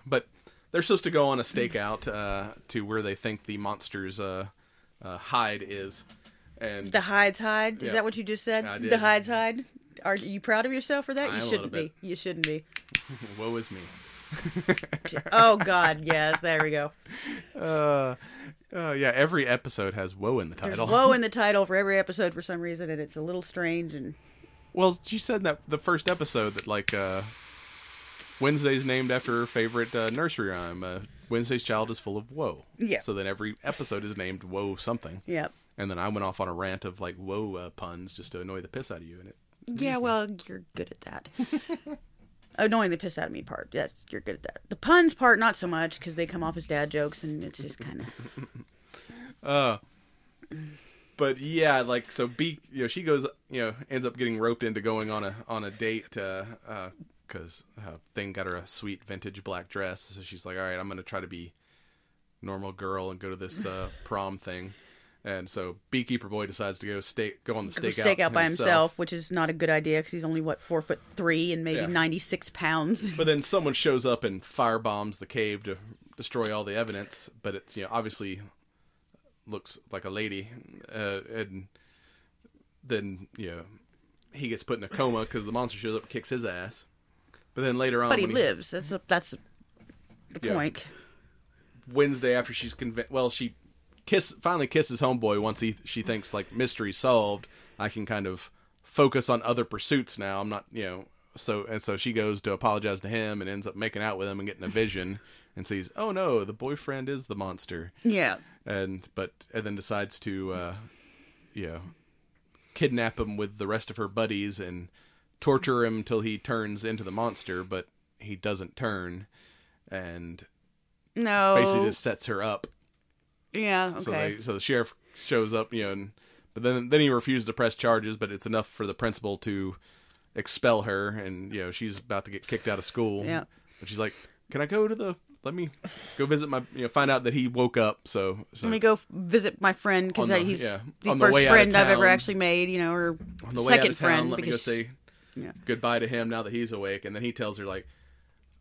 but they're supposed to go on a stakeout uh, to where they think the monster's uh, uh, hide is, and The hides hide. Is Yeah. that what you just said? I The hides hide. Are you proud of yourself for that? I am You shouldn't be. You shouldn't be. woe is me. Oh God, yes. There we go. Uh, yeah, every episode has woe in the There's title. woe in the title for every episode for some reason, and it's a little strange. And well, she said that the first episode that like uh, Wednesday's named after her favorite uh, nursery rhyme. Uh, Wednesday's child is full of woe. Yeah. So then every episode is named woe something. yeah, And then I went off on a rant of like woe uh, puns just to annoy the piss out of you in it. yeah. Well, you're good at that. Annoying the piss out of me part. Yes, you're good at that. The puns part, not so much, because they come off as dad jokes, and it's just kind of. Uh, but yeah, like so. B, you know, she goes, you know, ends up getting roped into going on a on a date, uh, uh, because uh, thing got her a sweet vintage black dress. So she's like, all right, I'm gonna try to be normal girl and go to this uh, prom thing. And so beekeeper boy decides to go stay go on the stakeout stake out by himself, which is not a good idea because he's only what four foot three and maybe Yeah. ninety six pounds. But then someone shows up and firebombs the cave to destroy all the evidence. But it's you know obviously looks like a lady, uh, and then you know he gets put in a coma because the monster shows up and kicks his ass. But then later on, but he lives. That's a, that's the Yeah. point. Wednesday after she's convinced, well, she kiss finally kisses homeboy once he she thinks like mystery solved. I can kind of focus on other pursuits now. I'm not you know so and so she goes to apologize to him and ends up making out with him and getting a vision and sees oh no the boyfriend is the monster Yeah, and but and then decides to uh you know kidnap him with the rest of her buddies and torture him till he turns into the monster but he doesn't turn and no, basically just sets her up yeah. Okay. so they so the sheriff shows up, you know, and but then then he refused to press charges, but it's enough for the principal to expel her, and you know she's about to get kicked out of school. Yeah. but she's like, "Can I go to the? Let me go visit my. You know, find out that he woke up. So, so Let me go visit my friend because he's yeah, the first way out of friend I've ever actually made. You know, or on the way second out of town, friend let me go because say yeah. goodbye to him now that he's awake, and then he tells her like.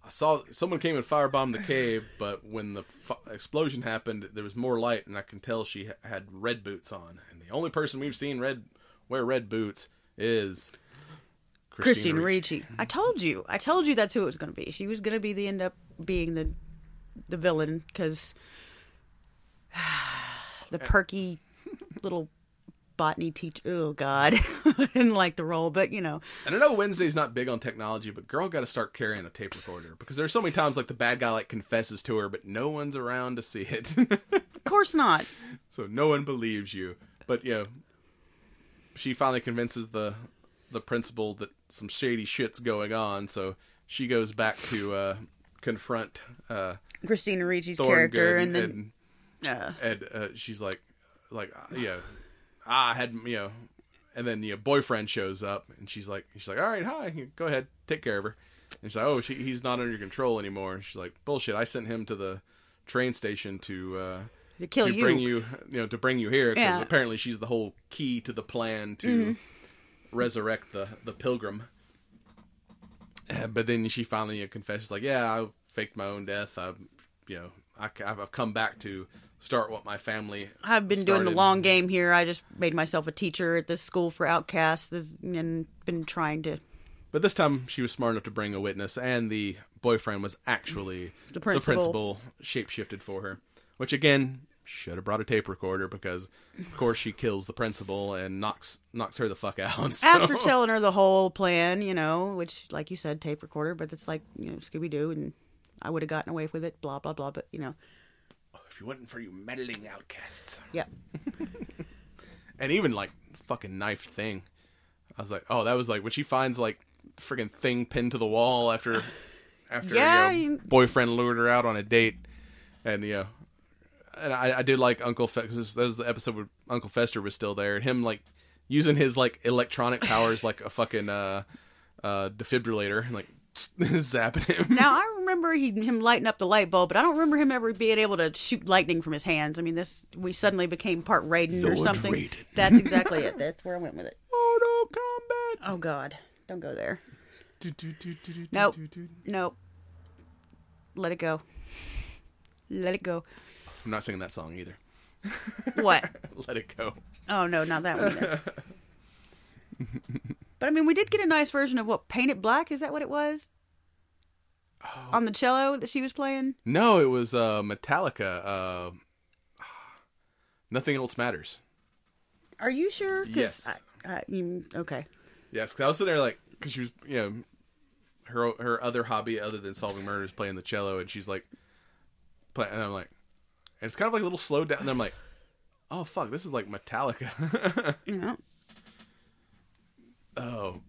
I saw someone came and firebombed the cave, but when the f- explosion happened, there was more light, and I can tell she ha- had red boots on. And the only person we've seen red wear red boots is Christine Ricci. Ricci. I told you. I told you that's who it was going to be. She was going to be the end up being the the villain because the eh. perky little botany teacher. Oh God, I didn't like the role, but you know, And I know Wednesday's not big on technology, but girl got to start carrying a tape recorder because there's so many times like the bad guy like confesses to her, but no one's around to see it, of course not. so no one believes you. But you know, she finally convinces the the principal that some shady shit's going on, so she goes back to uh, confront uh, Christina Ricci's Thorngood, character, and and, then uh, and uh, she's like, like, uh, yeah, ah, I had, you know, and then your boyfriend shows up, and she's like, she's like, all right, hi, go ahead, take care of her. And she's like, oh, she, he's not under your control anymore. And she's like, bullshit, I sent him to the train station to uh, to kill to you. bring you, you know, to bring you here because Yeah. Mm-hmm. apparently she's the whole key to the plan to resurrect the the pilgrim. Uh, but then she finally confesses, like, yeah, I faked my own death. I, you know, I, I've come back to start what my family. I've been doing the long game here. I just made myself a teacher at this school for outcasts, and been trying to. But this time she was smart enough to bring a witness, and the boyfriend was actually The principal. shapeshifted for her. Which again should have brought a tape recorder because, of course, she kills the principal and knocks knocks her the fuck out. so- After telling her the whole plan, you know, which, like you said, tape recorder, but it's like you know Scooby Doo, and I would have gotten away with it. Blah blah blah. But you know, if you wasn't for you meddling outcasts, yeah, and even like fucking knife thing, I was like, oh, that was like when she finds like friggin' thing pinned to the wall after after Yeah, you know, you- boyfriend lured her out on a date, and you know, and I, I did like Uncle Fester. That was the episode where Uncle Fester was still there, and him like using his like electronic powers like a fucking uh uh defibrillator, and like zapping him. Now I remember he, him lighting up the light bulb, but I don't remember him ever being able to shoot lightning from his hands. I mean, this we suddenly became part Raiden or something. Raiden. That's exactly it. That's where I went with it. Mortal Kombat. Oh God, don't go there. Do, do, do, do, do, Nope. do, do. Nope. Let it go. Let it go. I'm not singing that song either. What? Let it go. Oh no, not that one. But I mean, we did get a nice version of what Paint It Black. Is that what it was? On the cello that she was playing. No, it was uh, Metallica. Uh, Nothing else matters. Are you sure? 'Cause Yes. I, I, you, okay. Yes, because I was sitting there like, because she was, you know, her her other hobby other than solving murders, playing the cello, and she's like, playing, and I'm like, and it's kind of like a little slowed down, and I'm like, oh fuck, this is like Metallica. Know. Oh,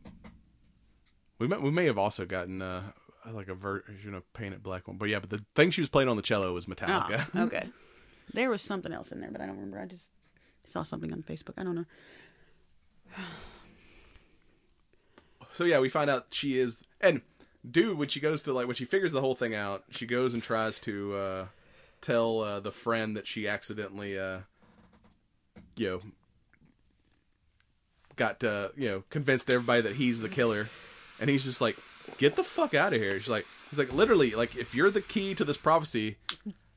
we may we may have also gotten uh like a version of Paint It Black one, but yeah, but the thing she was playing on the cello was Metallica. Oh, okay. There was something else in there, but I don't remember. I just saw something on Facebook. I don't know. So yeah, we find out she is and dude when she goes to like when she figures the whole thing out, she goes and tries to uh tell uh the friend that she accidentally uh you know got uh you know convinced everybody that he's the killer and he's just like get the fuck out of here. She's like he's like literally like if you're the key to this prophecy,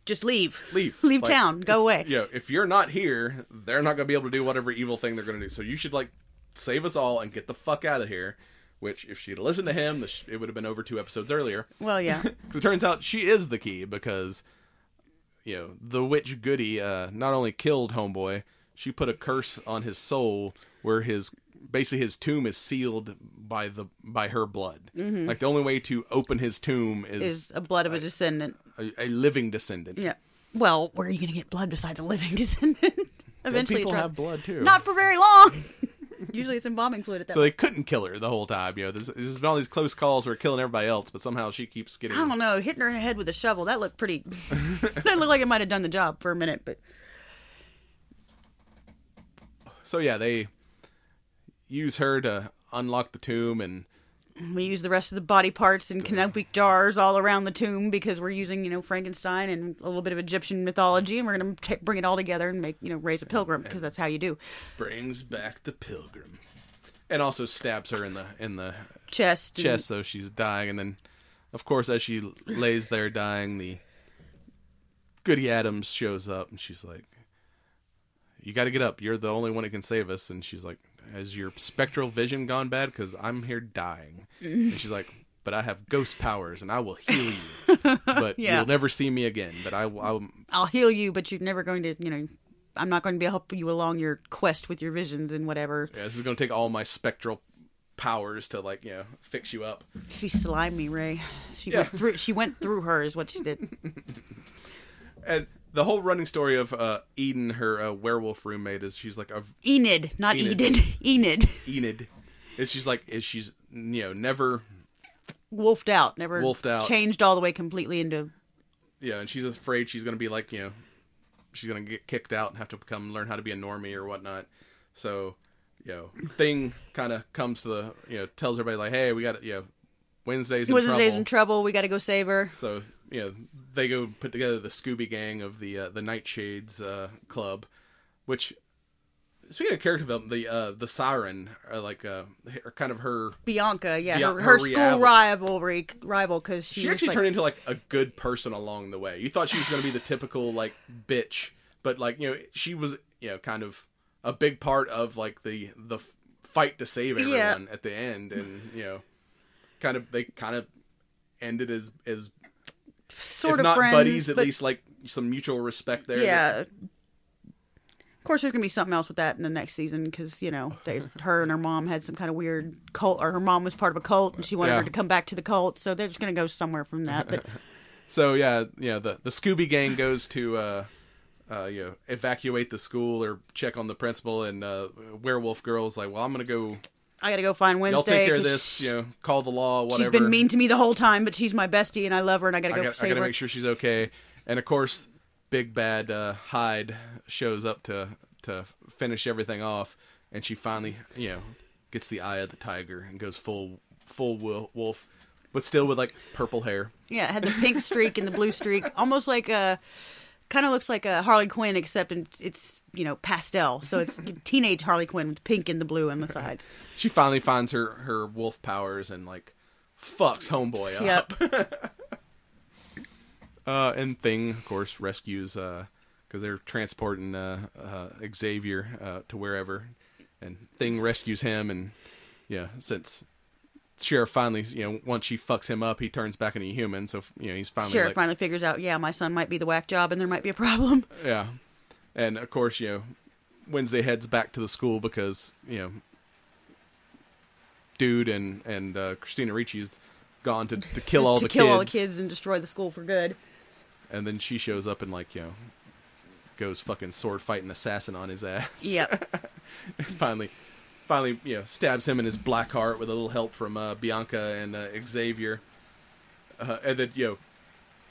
Just leave. leave. Leave Like, town. Go if- away. You know, if you're not here, they're not gonna be able to do whatever evil thing they're gonna do. So you should like save us all and get the fuck out of here. Which, if she'd listened to him, it would have been over two episodes earlier. Well, yeah. 'Cause it turns out she is the key because, you know, the witch Goody uh, not only killed Homeboy, she put a curse on his soul where his basically his tomb is sealed by the by her blood. Like the only way to open his tomb is, Mm-hmm. Is a blood of a descendant. a, a living descendant. Yeah. Well, where are you going to get blood besides a living descendant? Eventually, people it's have blood too. Not for very long. Usually, it's embalming fluid at that So point. they couldn't kill her the whole time. You know, there's, there's been all these close calls where killing everybody else, but somehow she keeps getting. I don't know. Hitting her in the head with a shovel, that looked pretty. that looked like it might have done the job for a minute, but So yeah, they use her to unlock the tomb, and we use the rest of the body parts in canopic jars all around the tomb because we're using, you know, Frankenstein and a little bit of Egyptian mythology, and we're going to bring it all together and make, you know, raise a pilgrim because that's how you do. brings back the pilgrim, and also stabs her in the in the Chest. chest, so she's dying. And then, of course, as she lays there dying, the Goody Addams shows up, and she's like, "You got to get up. You're the only one that can save us." And she's like, "Has your spectral vision gone bad? Because I'm here dying." and she's like. But I have ghost powers, and I will heal you. But Yeah. you'll never see me again. But I, will- I'll, I'll heal you, but you're never going to, you know, I'm not going to be helping you along your quest with your visions and whatever. Yeah, this is gonna take all my spectral powers to like you know fix you up. She slimed me, Ray. She Yeah. went through. She went through her, is what she did. And the whole running story of uh, Eden, her uh, werewolf roommate, is she's like a Enid, not Enid. Eden. Enid, Enid. Is she's like is she's you know never wolfed out, never Wolfed out. changed all the way completely into. yeah, and she's afraid she's gonna be like you know she's gonna get kicked out and have to become learn how to be a normie or whatnot. So you know, thing kind of comes to the you know tells everybody like, hey, we got you know Wednesdays in Wednesday's trouble. in trouble. We got to go save her. So you know they go put together the Scooby Gang of the uh, the Nightshades uh, Club, which speaking of character development, the uh, the Siren are like uh, are kind of her. Bianca, yeah, her, her her school rival. rivalry rival because she, She actually like, turned into like a good person along the way. You thought she was going to be the typical like bitch, but like you know she was you know kind of a big part of like the the fight to save everyone Yeah. at the end, and you know kind of they kind of ended as as sort if of not friends, buddies, at but least like some mutual respect there. yeah. Of course, there's gonna be something else with that in the next season because you know they, her and her mom had some kind of weird cult, or her mom was part of a cult and she wanted Yeah. her to come back to the cult, so they're just gonna go somewhere from that. But So yeah, yeah, the the Scooby Gang goes to uh, uh, you know evacuate the school or check on the principal, and uh, Werewolf Girl's like, well, I'm gonna go. I gotta go find Wednesday. Y'all take care of this. You know, call the law. Whatever. She's been mean to me the whole time, but she's my bestie and I love her and I gotta I go I save gotta her. make sure she's okay. And of course, big bad uh, Hyde shows up to to finish everything off, and she finally, you know, gets the eye of the tiger and goes full full wolf, but still with like purple hair. Yeah, it had the pink streak and the blue streak, almost like a kind of looks like a Harley Quinn, except it's you know pastel. So it's teenage Harley Quinn with pink and the blue on the sides. She finally finds her her wolf powers and like fucks homeboy up. Yep. Uh, and Thing, of course, rescues because they're transporting uh, uh, Xavier uh, to wherever, and Thing rescues him. And yeah, since Sheriff finally, you know, once she fucks him up, he turns back into a human. So you know, he's finally Sheriff like, finally figures out, yeah, my son might be the whack job, and there might be a problem. yeah. And of course, you know, Wednesday heads back to the school because you know, dude and and uh, Christina Ricci's gone to to kill all to the kill kids. all the kids and destroy the school for good. and then she shows up and like you know goes fucking sword fighting assassin on his ass Yep. finally finally you know stabs him in his black heart with a little help from uh, bianca and uh, xavier uh, and then you know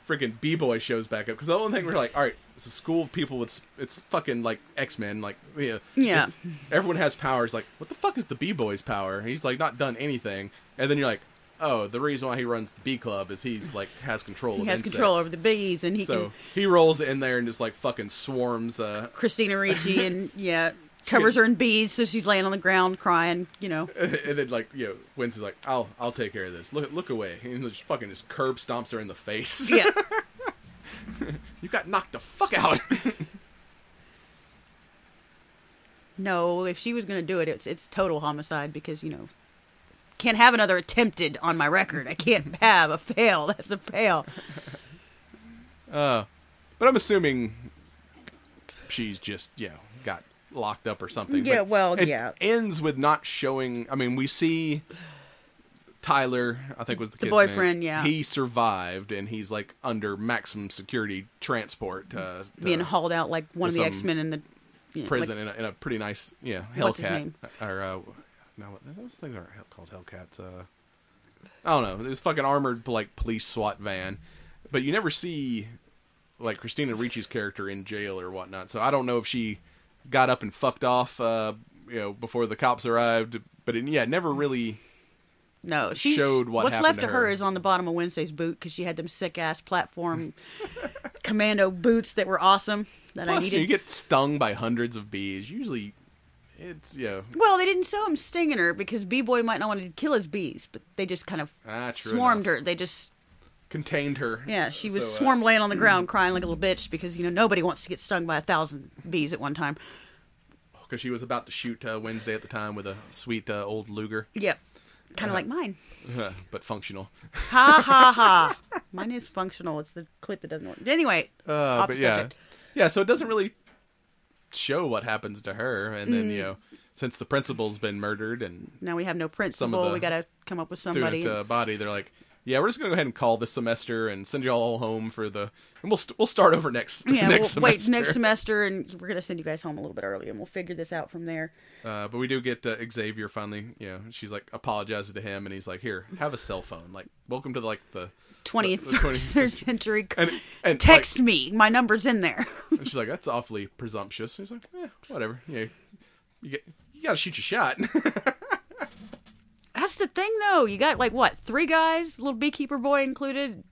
freaking b-boy shows back up because the only thing we're like all right it's a school of people with it's fucking like x-men like you know, Yeah. everyone has powers like what the fuck is the b-boy's power he's like not done anything and then you're like oh the reason why he runs the b club is he's like has control He has insects. control over the bees, and he so can he rolls in there and just like fucking swarms. Uh, Christina Ricci and yeah covers her in bees, so she's laying on the ground crying. You know, and then like you know, Wednesday's like, "I'll I'll take care of this. Look look away." And just fucking just curb stomps her in the face. yeah. you got knocked the fuck out. No, if she was going to do it, it's it's total homicide because you know can't have another attempted on my record. I can't have a fail. That's a fail. uh, but I'm assuming she's just you know got locked up or something. Yeah, But well, it yeah. Ends with not showing. I mean, we see. Tyler, I think was the, kid's boyfriend, name. yeah. He survived, and he's like under maximum security transport to, to Being hauled out like one of the X Men in the you know, prison like- in, a, in a pretty nice, yeah, Hellcat. name? Or uh, no, those things are hell- called Hellcats. Uh, I don't know. This fucking armored like police SWAT van, but you never see like Christina Ricci's character in jail or whatnot. So I don't know if she got up and fucked off, uh, you know, before the cops arrived. But it, yeah, it never really. no, she showed what What's happened left of her. her. is on the bottom of Wednesday's boot because she had them sick ass platform commando boots that were awesome that I Plus, needed. you get stung by hundreds of bees. Usually, it's yeah. Well, they didn't show him stinging her because B Boy might not want to kill his bees, but they just kind of Ah, swarmed enough. her. They just Contained her. yeah, she was So, uh, laying on the ground crying like a little bitch because you know nobody wants to get stung by a thousand bees at one time. because she was about to shoot uh, Wednesday at the time with a sweet uh, old Luger, Yep, Uh-huh. kind of like mine. but functional. Ha ha ha! Mine is functional. It's the clip that doesn't work. Anyway, Uh, but yeah, subject. yeah. So it doesn't really show what happens to her, and Mm. then you know, since the principal's been murdered and Now we have no principal. we got to come up with somebody. student uh, body, they're like, yeah, we're just gonna go ahead and call this semester and send you all home for the, and we'll st- we'll start over next yeah, next we'll wait semester. next semester, and we're gonna send you guys home a little bit early, and we'll figure this out from there. Uh, but we do get uh, Xavier finally. You know, she's like apologizes to him, and he's like, "Here, have a cell phone. Like, welcome to like the." Twentieth 20th century. And and Text like, me. My number's in there. and she's like, "That's awfully presumptuous." And he's like, "Yeah, whatever. Yeah, you get you got to shoot your shot." That's the thing, though. You got like what three guys, little beekeeper boy included,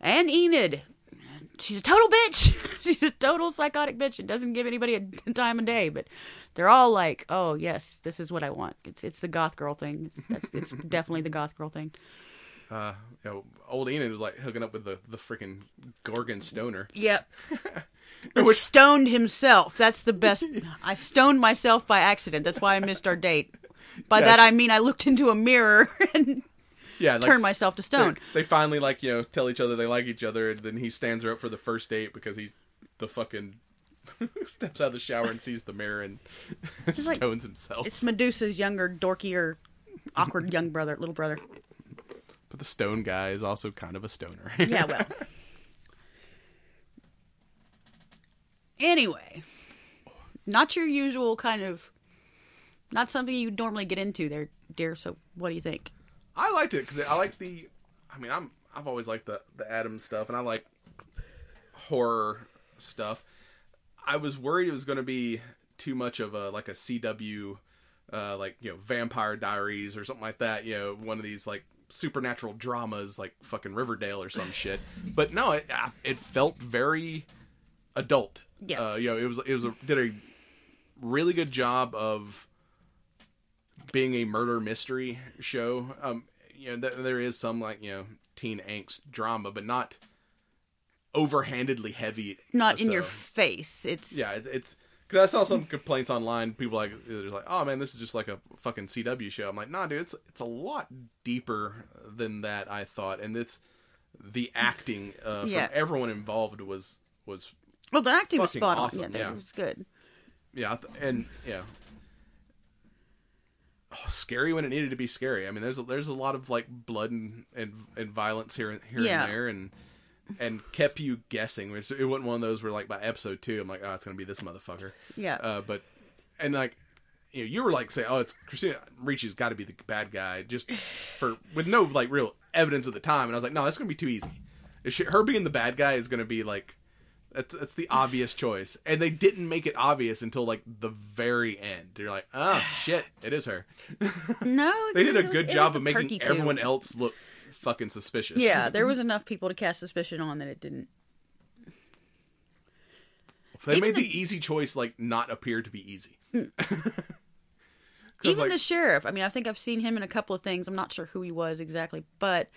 and Enid. She's a total bitch. She's a total psychotic bitch and doesn't give anybody a time of day. But they're all like, "Oh yes, this is what I want." It's it's the goth girl thing. It's, that's it's definitely the goth girl thing. uh, you know, old Enid was like hooking up with the the freaking Gorgon stoner. Yep. Which- stoned himself. That's the best. I stoned myself by accident. That's why I missed our date. By Yeah, that I mean I looked into a mirror and Yeah, like, turned myself to stone. They, finally like you know tell each other they like each other, and then he stands her up for the first date because he's the fucking steps out of the shower and sees the mirror and like- stones himself. It's Medusa's younger, dorkier, awkward young brother, little brother. But the stone guy is also kind of a stoner. Yeah, well. Anyway, not your usual kind of, not something you normally get into there, dear. So, what do you think? I liked it because I like the. I mean, I'm I've always liked the the Addams stuff, and I like horror stuff. I was worried it was going to be too much of a like a CW, uh, like you know, Vampire Diaries or something like that. You know, one of these like supernatural dramas like fucking Riverdale or some shit. But no, it it felt very adult. Yeah. Uh, you know, it was it was a, did a really good job of being a murder mystery show. Um, you know, th- there is some like you know teen angst drama, but not overhandedly heavy. Not in your face. It's Yeah, it, it's because I saw some complaints online. People like they're like, "Oh man, this is just like a fucking CW show." I'm like, "Nah, dude, it's it's a lot deeper than that." I thought, and it's the acting uh, from everyone involved was was Well, the acting was spot awesome, on. Yeah, yeah. was good. yeah, and yeah. Oh, scary when it needed to be scary. I mean, there's a, there's a lot of like blood and and, and violence here and here Yeah. and there, and and kept you guessing. Which it wasn't one of those where like by episode two, I'm like, oh, it's gonna be this motherfucker. Yeah. Uh, but and like you know, you were like saying, oh, it's Christina Ricci's got to be the bad guy, just for with no like real evidence at the time. And I was like, no, that's gonna be too easy. She, her being the bad guy is gonna be like. That's, that's the obvious choice, and they didn't make it obvious until like the very end. You're like, oh shit, it is her. No, They did a good was job of making everyone else look fucking suspicious. Yeah, there was enough people to cast suspicion on that it didn't. they even made the, the- easy choice like not appear to be easy. Mm. 'Cause, Even like, the sheriff. I mean, I think I've seen him in a couple of things. I'm not sure who he was exactly, but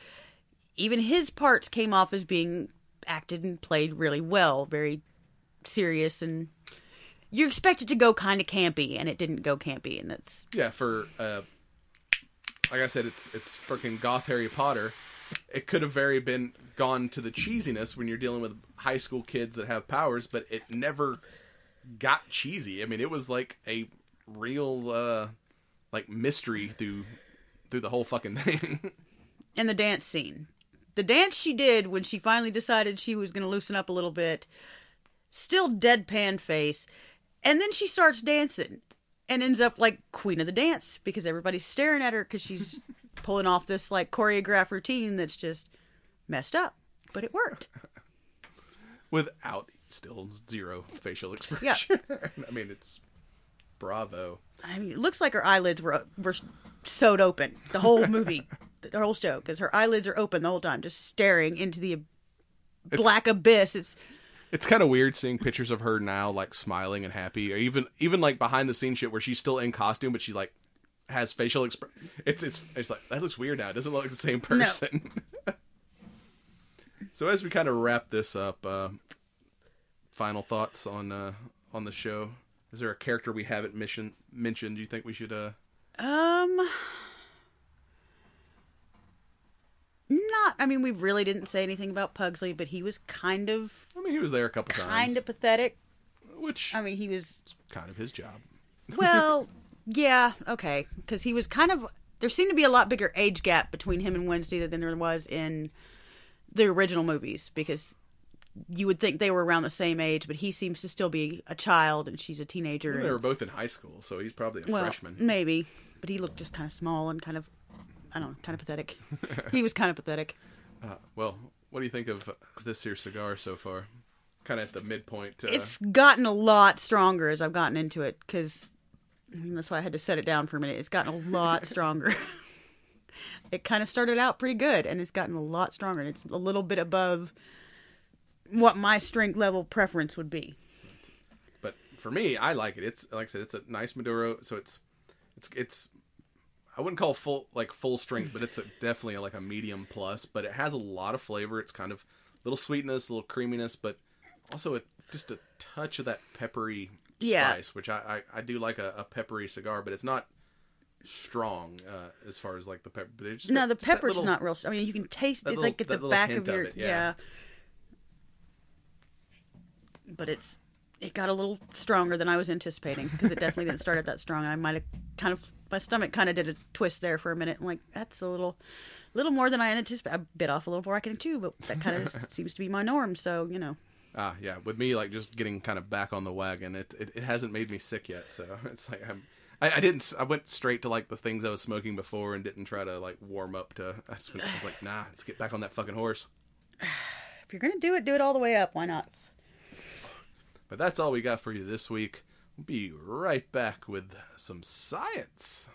even his parts came off as being acted and played really well, very serious, and you expect it to go kind of campy, and it didn't go campy, and that's yeah, for uh, like I said, it's it's freaking goth Harry Potter. It could have very been gone to the cheesiness when you're dealing with high school kids that have powers, but it never got cheesy. I mean, it was like a real uh like mystery through through the whole fucking thing. and the dance scene. The dance she did when she finally decided she was going to loosen up a little bit, still deadpan face, and then she starts dancing and ends up like queen of the dance because everybody's staring at her because she's pulling off this like choreographed routine that's just messed up, but it worked. Without still zero facial expression. Yeah. I mean, it's bravo. I mean, it looks like her eyelids were were sewed open the whole movie, the whole show, because her eyelids are open the whole time, just staring into the black abyss. It's It's kind of weird seeing pictures of her now, like smiling and happy, or even even like behind the scenes shit where she's still in costume, but she like has facial expression. It's it's it's like that looks weird now. It doesn't look like the same person. so as we kind of wrap this up, uh, final thoughts on uh, on the show. Is there a character we haven't mission, mentioned? Do you think we should? uh Um, not. I mean, we really didn't say anything about Pugsley, but he was kind of, I mean, he was there a couple times. kind of pathetic. which I mean, he was kind of his job. well, yeah, okay, because he was kind of. There seemed to be a lot bigger age gap between him and Wednesday than there was in the original movies, because you would think they were around the same age, but he seems to still be a child and she's a teenager. They and- were both in high school, so he's probably a well, freshman. maybe, but he looked just kind of small and kind of, I don't know, kind of pathetic. he was kind of pathetic. Uh, well, what do you think of this here cigar so far? Kind of at the midpoint. Uh, It's gotten a lot stronger as I've gotten into it because that's why I had to set it down for a minute. It's gotten a lot stronger. it kind of started out pretty good and it's gotten a lot stronger. And it's a little bit above what my strength level preference would be. but for me, I like it. It's like I said, it's a nice Maduro, so it's it's it's. I wouldn't call full like full strength, but it's a, definitely like a medium plus. But it has a lot of flavor. It's kind of little sweetness, a little creaminess, but also a, just a touch of that peppery Yeah. spice, which I, I, I do like a, a peppery cigar, but it's not strong uh, as far as like the pepper. But it's just No, that- the pepper's little- not real. I mean, you can taste it little- like at the back of of your it, yeah. yeah. But it's it got a little stronger than I was anticipating because it definitely didn't start out that strong. I might have kind of my stomach kind of did a twist there for a minute. I'm like, that's a little, little more than I anticipated. I bit off a little more I can chew, but that kind of seems to be my norm. So you know, Ah, yeah. With me, like just getting kind of back on the wagon, it it, it hasn't made me sick yet. So it's like I'm. I, I didn't. I went straight to like the things I was smoking before and didn't try to like warm up to. I was like, nah, let's get back on that fucking horse. if you're gonna do it, do it all the way up. Why not? But that's all we got for you this week. Be right back with some science.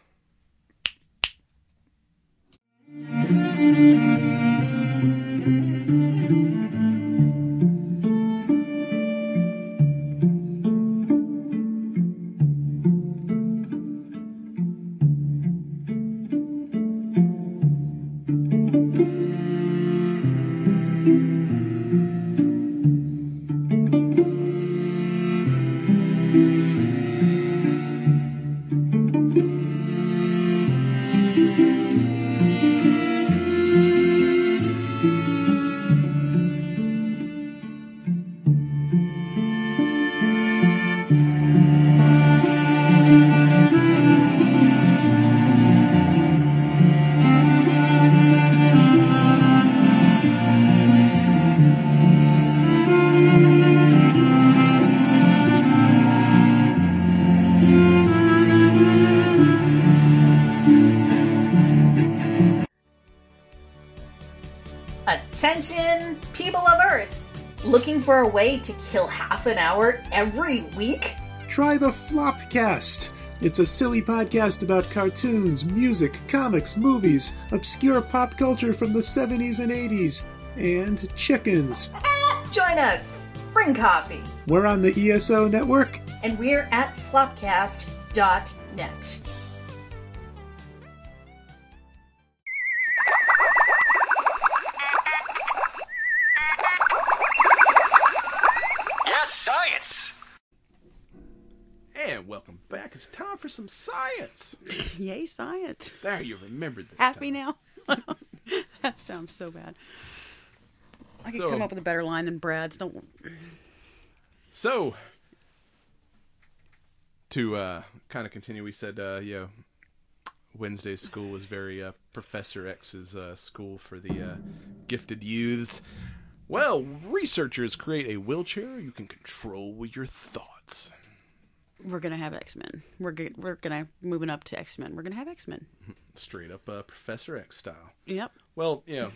Way to kill half an hour every week? Try the Flopcast. It's a silly podcast about cartoons, music, comics, movies, obscure pop culture from the 70s and 80s, and chickens. Eh, join us! Bring coffee! We're on the ESO network. And we're at flopcast.net. Yay, science! There, you remembered this. Happy time. now? that sounds so bad. I could So- come up with a better line than Brad's. Don't. So, to uh, kind of continue, we said, uh, you know, Wednesday's school was very uh, Professor X's uh, school for the uh, gifted youths. Well, researchers create a wheelchair you can control with your thoughts. We're gonna have X Men. We're go- we're gonna moving up to X Men. We're gonna have X Men. Straight up uh, Professor X style. Yep. Well, you know,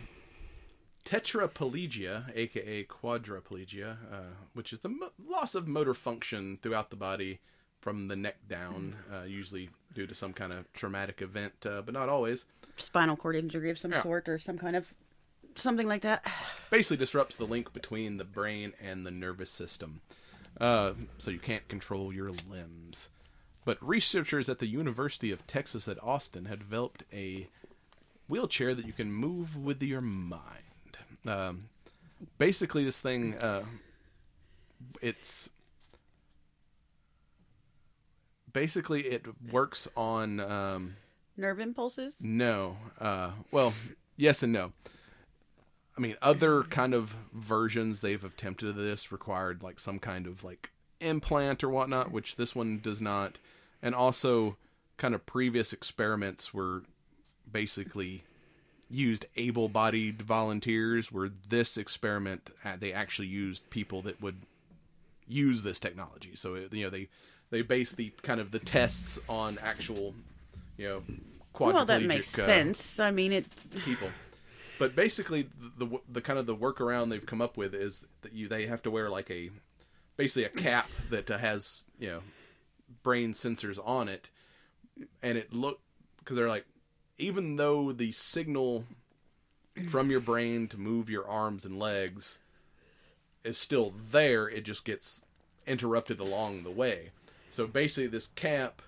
tetraplegia, aka quadriplegia, uh, which is the mo- loss of motor function throughout the body from the neck down, uh, usually due to some kind of traumatic event, uh, but not always. Spinal cord injury of some Yeah. sort or some kind of something like that. Basically, disrupts the link between the brain and the nervous system, uh, so you can't control your limbs. But researchers at the University of Texas at Austin have developed a wheelchair that you can move with your mind. Um, basically, this thing, uh, it's basically it works on um, Nerve impulses. no, uh, well, yes and no. I mean, other kind of versions they've attempted of this required like some kind of like implant or whatnot, which this one does not, and also kind of previous experiments were basically used able-bodied volunteers. Where this experiment, uh, they actually used people that would use this technology. So it- you know they they base the kind of the tests on actual you know quadriplegic Well, that makes uh, sense. I mean, it. people. But basically, the, the the kind of the workaround they've come up with is that you they have to wear like a basically a cap that uh, has you know brain sensors on it, and it look because they're like even though the signal from your brain to move your arms and legs is still there, it just gets interrupted along the way. So basically, this cap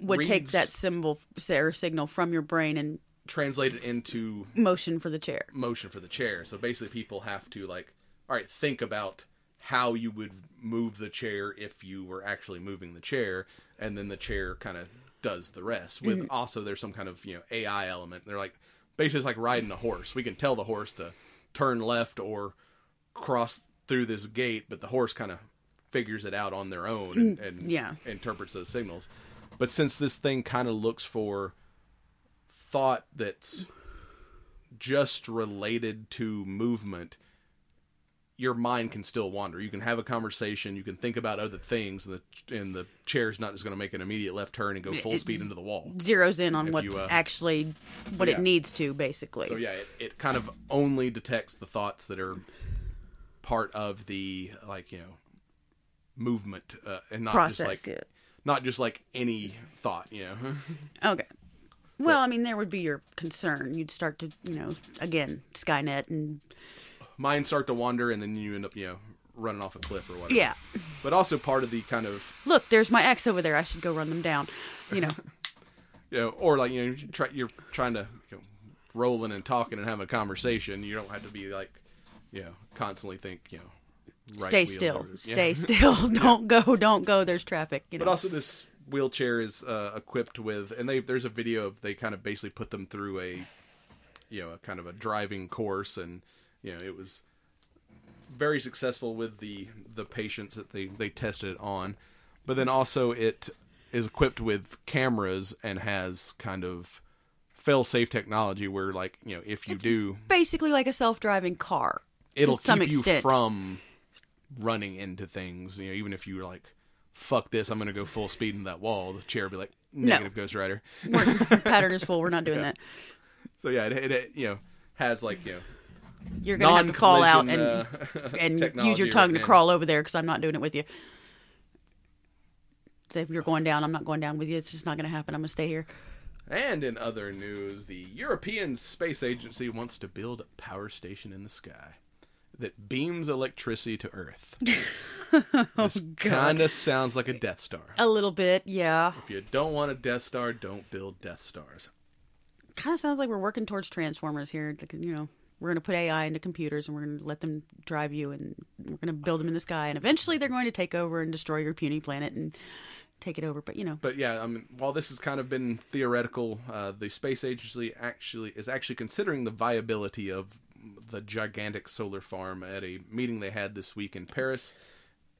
would take that symbol or signal from your brain and translated into motion for the chair. motion for the chair. So basically, people have to like, all right, think about how you would move the chair if you were actually moving the chair, and then the chair kind of does the rest. With mm-hmm. also, there's some kind of you know AI element. They're like basically it's like riding a horse. We can tell the horse to turn left or cross through this gate, but the horse kind of figures it out on their own and, mm, and yeah. interprets those signals. But since this thing kind of looks for thought that's just related to movement, your mind can still wander. You can have a conversation. You can think about other things, and the and the chair's not just going to make an immediate left turn and go full It- speed into the wall. Zeroes in on If what's uh, actually what yeah. it needs to, basically. So yeah, it, it kind of only detects the thoughts that are part of the like you know movement, uh, and not Process just like it. not just like any thought. You know, Okay. Well, I mean, there would be your concern. You'd start to, you know, again, Skynet and minds start to wander, and then you end up you know running off a cliff or whatever. yeah. But also part of the kind of Look, there's my ex over there. I should go run them down. You know, you know, or like you know, you try, you're trying to you know, rolling and talking and having a conversation. You don't have to be like, you know, constantly think, you know, right stay still. or- yeah. Stay still. Don't go. Don't go. There's traffic. You know. But also, this wheelchair is uh, equipped with, and they there's a video of they kind of basically put them through a, you know, a kind of a driving course, and you know, it was very successful with the the patients that they they tested it on, but then also it is equipped with cameras and has kind of fail safe technology where like you know if you do Basically, like a self-driving car. it'll keep you extent. from running into things. You know, even if you like, "Fuck this, I'm going to go full speed into that wall," the chair would be like, "Negative, Ghost Rider." Pattern is full. We're not doing that. So yeah, it, it, it you know has like you know You're gonna have to call out and uh, and use your tongue to written in. crawl over there because I'm not doing it with you. Say if you're going down, I'm not going down with you. It's just not going to happen. I'm going to stay here. And in other news, the European Space Agency wants to build a power station in the sky that beams electricity to Earth. this kind of sounds like a Death Star. A little bit, yeah. If you don't want a Death Star, don't build Death Stars. Kind of sounds like we're working towards Transformers here. Like, you know, we're going to put AI into computers and we're going to let them drive you and we're going to build them in the sky. And eventually they're going to take over and destroy your puny planet and take it over. But, you know, But yeah, I mean, while this has kind of been theoretical, uh, the space agency actually is actually considering the viability of the gigantic solar farm at a meeting they had this week in Paris.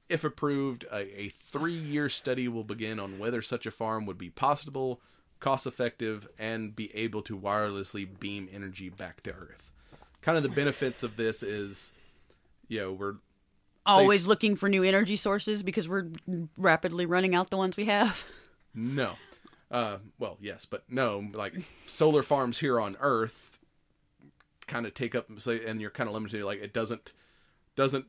If approved, a, a three-year study will begin on whether such a farm would be possible, cost-effective, and be able to wirelessly beam energy back to Earth. Kind of the benefits of this is, you know, we're always s- looking for new energy sources because we're rapidly running out the ones we have. No. Uh, well, yes, but no. Like solar farms here on Earth, kind of take up, and say, and you're kind of limited. Like it doesn't doesn't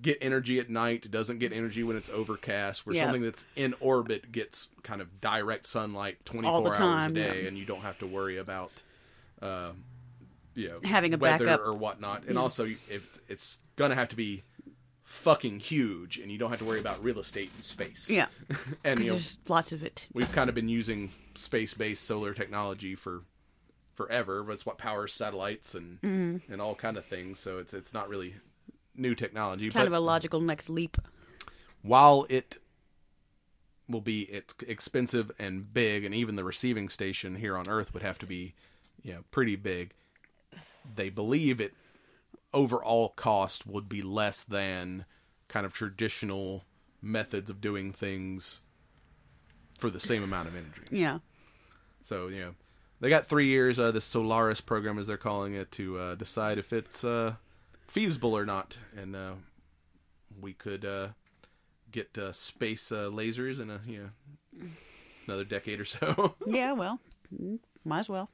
get energy at night. It doesn't get energy when it's overcast. Where Yeah. something that's in orbit gets kind of direct sunlight 24 All hours a day, yeah. and you don't have to worry about, uh, you know, Having a weather backup. or whatnot. And also, if it's gonna have to be fucking huge, and you don't have to worry about real estate in space. Yeah. and you know, there's lots of it. we've kind of been using space-based solar technology for forever. But it's what powers satellites and Mm-hmm. and all kind of things. So it's it's not really new technology. It's Kind of a logical next leap. while it will be it's expensive and big, and even the receiving station here on Earth would have to be, you know, pretty big. They believe it overall cost would be less than kind of traditional methods of doing things for the same amount of energy. Yeah. So you know, they got three years. Uh, the Solaris program, as they're calling it, to uh, decide if it's uh, feasible or not, and uh, we could uh, get uh, space uh, lasers in a you know another decade or so. Yeah, well, mm, might as well.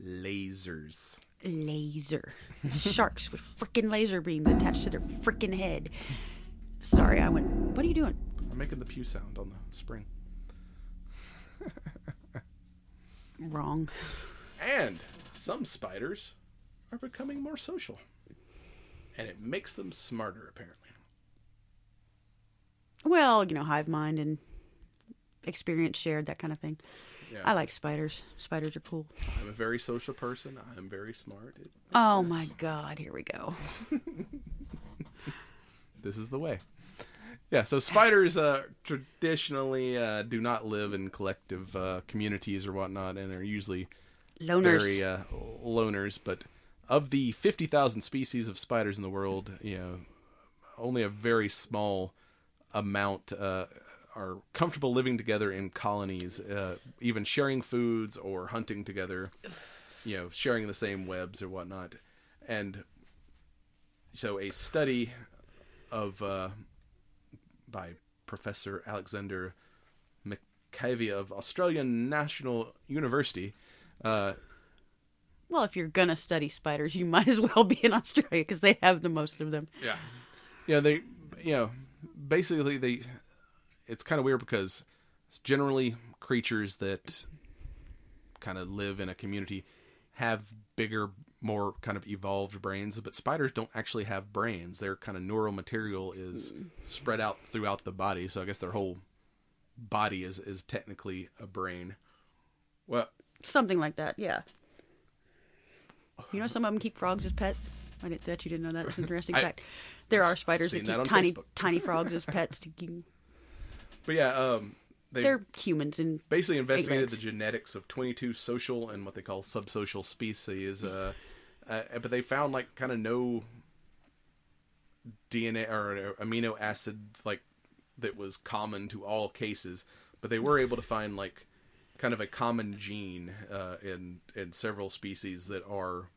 lasers. Laser. Sharks with freaking laser beams attached to their freaking head. Sorry, I went. What are you doing? I'm making the pew sound on the spring. Wrong. And some spiders are becoming more social, and it makes them smarter. Apparently. Well, you know, hive mind and experience shared, that kind of thing. Yeah. I like spiders. Spiders are cool. I'm a very social person. I am very smart. Oh sense. my god, here we go. this is the way. Yeah, so spiders uh, traditionally uh, do not live in collective uh, communities or whatnot, and are usually Loners. very uh, loners. But of the fifty thousand species of spiders in the world, you know, only a very small amount uh, are comfortable living together in colonies, uh, even sharing foods or hunting together. You know, sharing the same webs or whatnot, and so a study of uh, by Professor Alexander Mikheyev of Australian National University. Uh, Well, if you're gonna study spiders, you might as well be in Australia because they have the most of them. yeah, yeah, they, you know, basically they. It's kind of weird because it's generally creatures that kind of live in a community have bigger, more kind of evolved brains, but spiders don't actually have brains. Their kind of neural material is spread out throughout the body, so I guess their whole body is is technically a brain. Well, Something like that, yeah. You know, some of them keep frogs as pets. I didn't, that you didn't know that. That's an interesting I- fact. There are spiders that keep that tiny, Facebook. tiny frogs as pets. To, but yeah, um, they they're humans, and basically investigated the genetics of 22 social and what they call subsocial species uh, uh, but they found like kind of no dna or amino acid like that was common to all cases but they were able to find like kind of a common gene uh, in in several species that are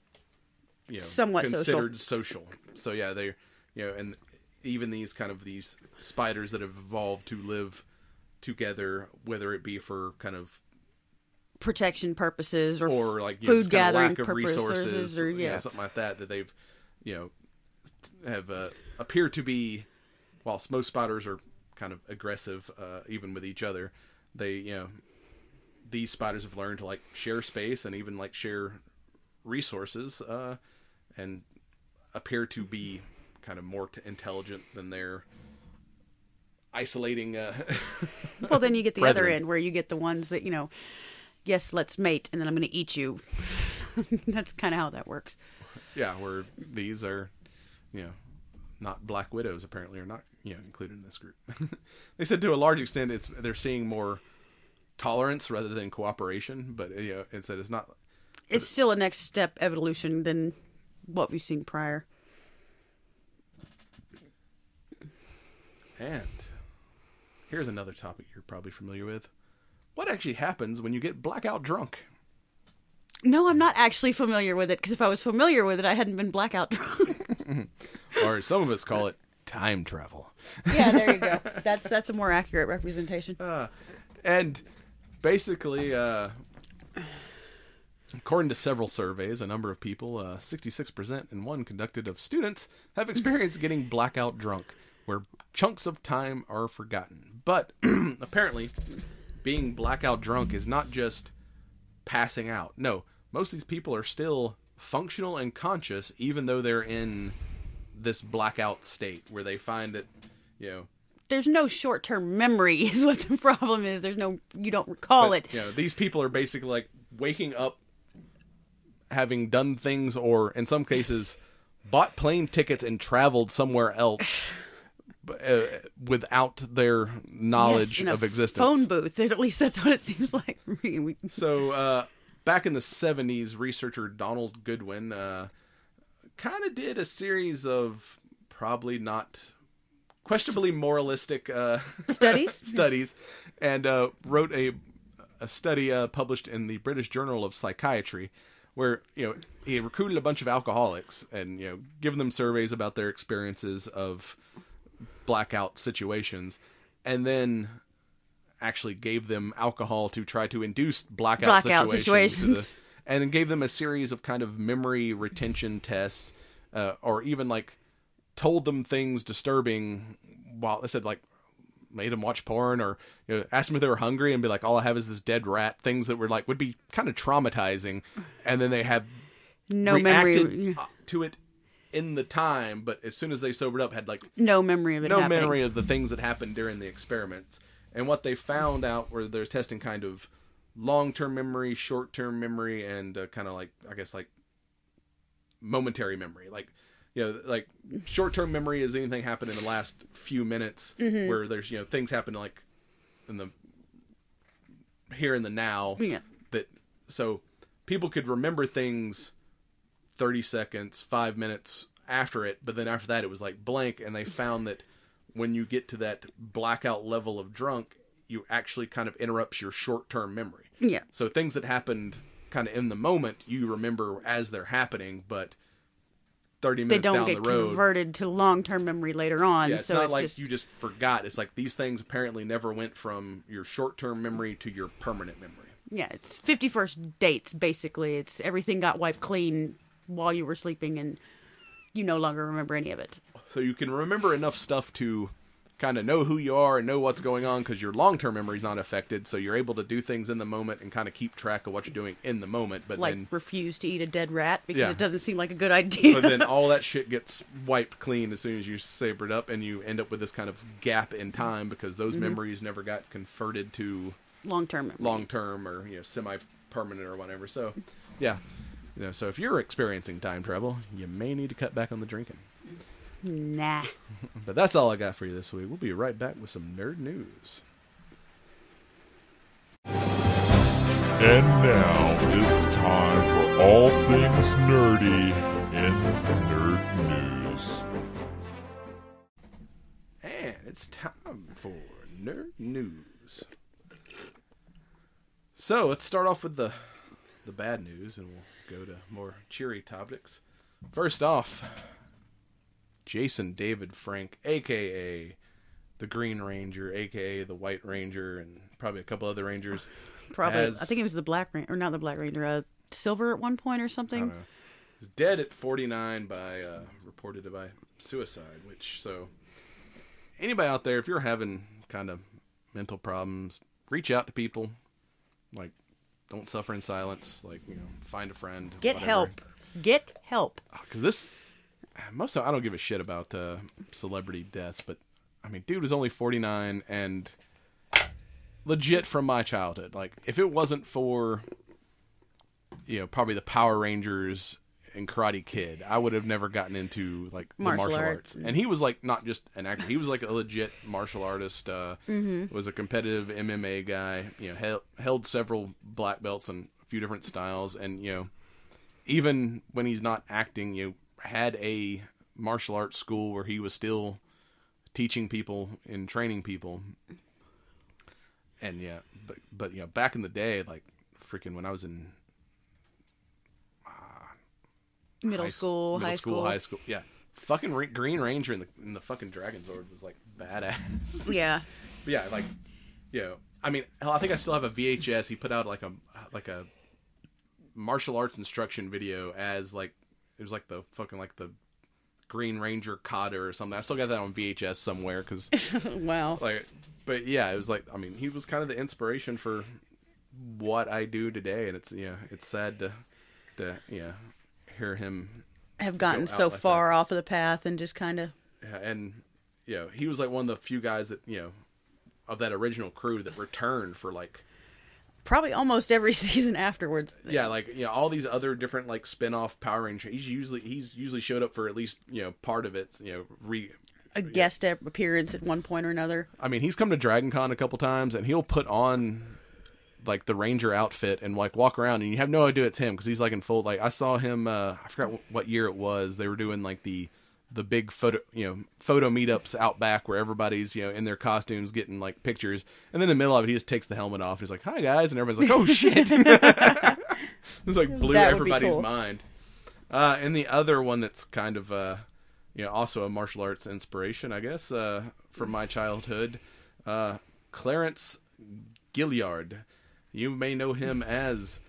you know Somewhat social. considered social. so yeah they you know and even these kind of these spiders that have evolved to live together whether it be for kind of protection purposes or, or like know, food kinda gathering lack of purposes resources or you know, yeah. something like that that they've you know have uh, appear to be whilst most spiders are kind of aggressive uh, even with each other they you know these spiders have learned to like share space and even like share resources uh, and appear to be kind of more t- intelligent than their isolating uh, Well, then you get the other end where you get the ones that you know, yes, let's mate, and then I'm going to eat you. That's kind of how that works. Yeah, where these are, you know, not black widows apparently are not you know included in this group. they said to a large extent it's they're seeing more tolerance rather than cooperation, but you know, it said it's not. It's still a next step evolution than what we've seen prior. And here's another topic you're probably familiar with. What actually happens when you get blackout drunk? No, I'm not actually familiar with it because if I was familiar with it, I hadn't been blackout drunk. Or some of us call it time travel. yeah, there you go. That's that's a more accurate representation. And basically, uh, according to several surveys, a number of people, uh, 66% in one conducted of students, have experienced getting blackout drunk, where chunks of time are forgotten. But apparently, being blackout drunk is not just passing out. No, most of these people are still functional and conscious, even though they're in this blackout state where they find it, you know, There's no short-term memory, is what the problem is. There's no you don't recall But, it. You know, these people are basically like waking up, having done things, or in some cases, bought plane tickets and traveled somewhere else. Uh, without their knowledge Yes, of existence. Phone booth. At least that's what it seems like for me. So, uh, back in the 70s, researcher Donald Goodwin uh, kind of did a series of probably not questionably moralistic uh, Studies? studies, and uh, wrote a a study uh, published in the British Journal of Psychiatry, where you know he recruited a bunch of alcoholics and you know given them surveys about their experiences of blackout situations, and then actually gave them alcohol to try to induce blackout, Blackout situations, situations. the- and gave them a series of kind of memory retention tests, uh, or even like told them things disturbing while they said like made them watch porn or you know, asked them if they were hungry and be like all I have is this dead rat things that were like would be kind of traumatizing and then they have No reacted memory. to it in the time but as soon as they sobered up had like No memory of it no happening. memory of the things that happened during the experiments. And what they found out were they're testing kind of long-term memory, short-term memory, and uh, kind of like I guess like momentary memory. Like you know, like short-term memory is anything happened in the last few minutes, Mm-hmm. where there's you know things happen like in the here in the now. Yeah. That so people could remember things 30 seconds, five minutes after it, but then after that it was like blank, and they found that when you get to that blackout level of drunk, you actually kind of interrupts your short term memory. Yeah. So things that happened kind of in the moment, you remember as they're happening, but 30 minutes They don't down get the road. converted to long term memory later on. Yeah, it's so not it's like just you just forgot. It's like these things apparently never went from your short term memory to your permanent memory. yeah, it's fifty first dates basically. It's everything got wiped clean while you were sleeping and you no longer remember any of it. so you can remember enough stuff to kind of know who you are and know what's going on because your long-term memory is not affected so you're able to do things in the moment and kind of keep track of what you're doing in the moment but Like then refuse to eat a dead rat because Yeah. it doesn't seem like a good idea. but then all that shit gets wiped clean as soon as you saber it up and you end up with this kind of gap in time because those Mm-hmm. memories never got converted to long term long term or you know semi permanent or whatever so yeah you know, so if you're experiencing time travel you may need to cut back on the drinking Nah. But that's all I got for you this week. We'll be right back with some nerd news. And now it's time for all things nerdy in nerd news. And it's time for nerd news. So let's start off with the the bad news, and we'll go to more cheery topics. First off, Jason David Frank, aka the Green Ranger, aka the White Ranger, and probably a couple other Rangers. Probably. has- I think it was the Black Ranger, or not the Black Ranger, uh, Silver at one point or something. He's dead at 49 by uh, reported by suicide. Which so anybody out there, if you're having kind of mental problems, reach out to people. Like, don't suffer in silence. Like, you know, find a friend. Get whatever. help. Get help. Because this, most of I don't give a shit about uh, celebrity deaths, but I mean, dude was only 49 and legit from my childhood. Like, if it wasn't for, you know, probably the Power Rangers and Karate Kid, I would have never gotten into like the Martial martial, arts. arts. And he was like not just an actor; he was like a legit martial artist. Uh, Was a competitive MMA guy. You know, held, held several black belts in a few different styles, and you know even when he's not acting, you know, had a martial arts school where he was still teaching people and training people. And yeah, but but you know, back in the day, like freaking when I was in Middle high school, middle high school. high school, yeah, fucking Ra- Green Ranger in the in the fucking Dragon Zord was like badass. Yeah. But yeah, like, you know, I mean, hell, I think I still have a VHS. He put out like a like a martial arts instruction video as like it was like the fucking like the Green Ranger kata or something. I still got that on VHS somewhere because wow. like, but yeah, it was like I mean, he was kind of the inspiration for what I do today, and it's yeah, it's sad to to yeah hear him Have gotten go so like far off of the path and just kind of. Yeah, and you know, he was like one of the few guys that you know of that original crew that returned for like Probably almost every season afterwards. yeah, like you know all these other different like spin-off Power Ranger. He's usually he's usually showed up for at least you know part of it. You know, re. A guest appearance at one point or another. I mean, he's come to Dragon Con a couple times, and he'll put on like the Ranger outfit and like walk around, and you have no idea it's him because he's like in full. Like I saw him. uh I forgot what year it was. They were doing like the the big photo you know photo meetups out back where everybody's you know in their costumes getting like pictures, and then in the middle of it he just takes the helmet off. He's like, "Hi guys," and everybody's like, "Oh shit!" it's like blew everybody's cool. mind. Uh, and the other one that's kind of uh, you know also a martial arts inspiration, I guess, uh, from my childhood, uh, Clarence Gilyard. You may know him as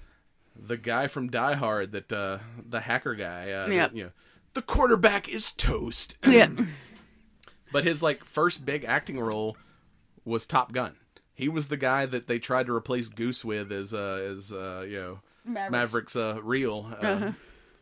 the guy from Die Hard, that uh, the hacker guy. Uh, that, you know, the quarterback is toast. Yeah. But his like first big acting role was Top Gun. He was the guy that they tried to replace Goose with as uh, as uh, you know Mavericks. Maverick's uh, real uh, Uh-huh.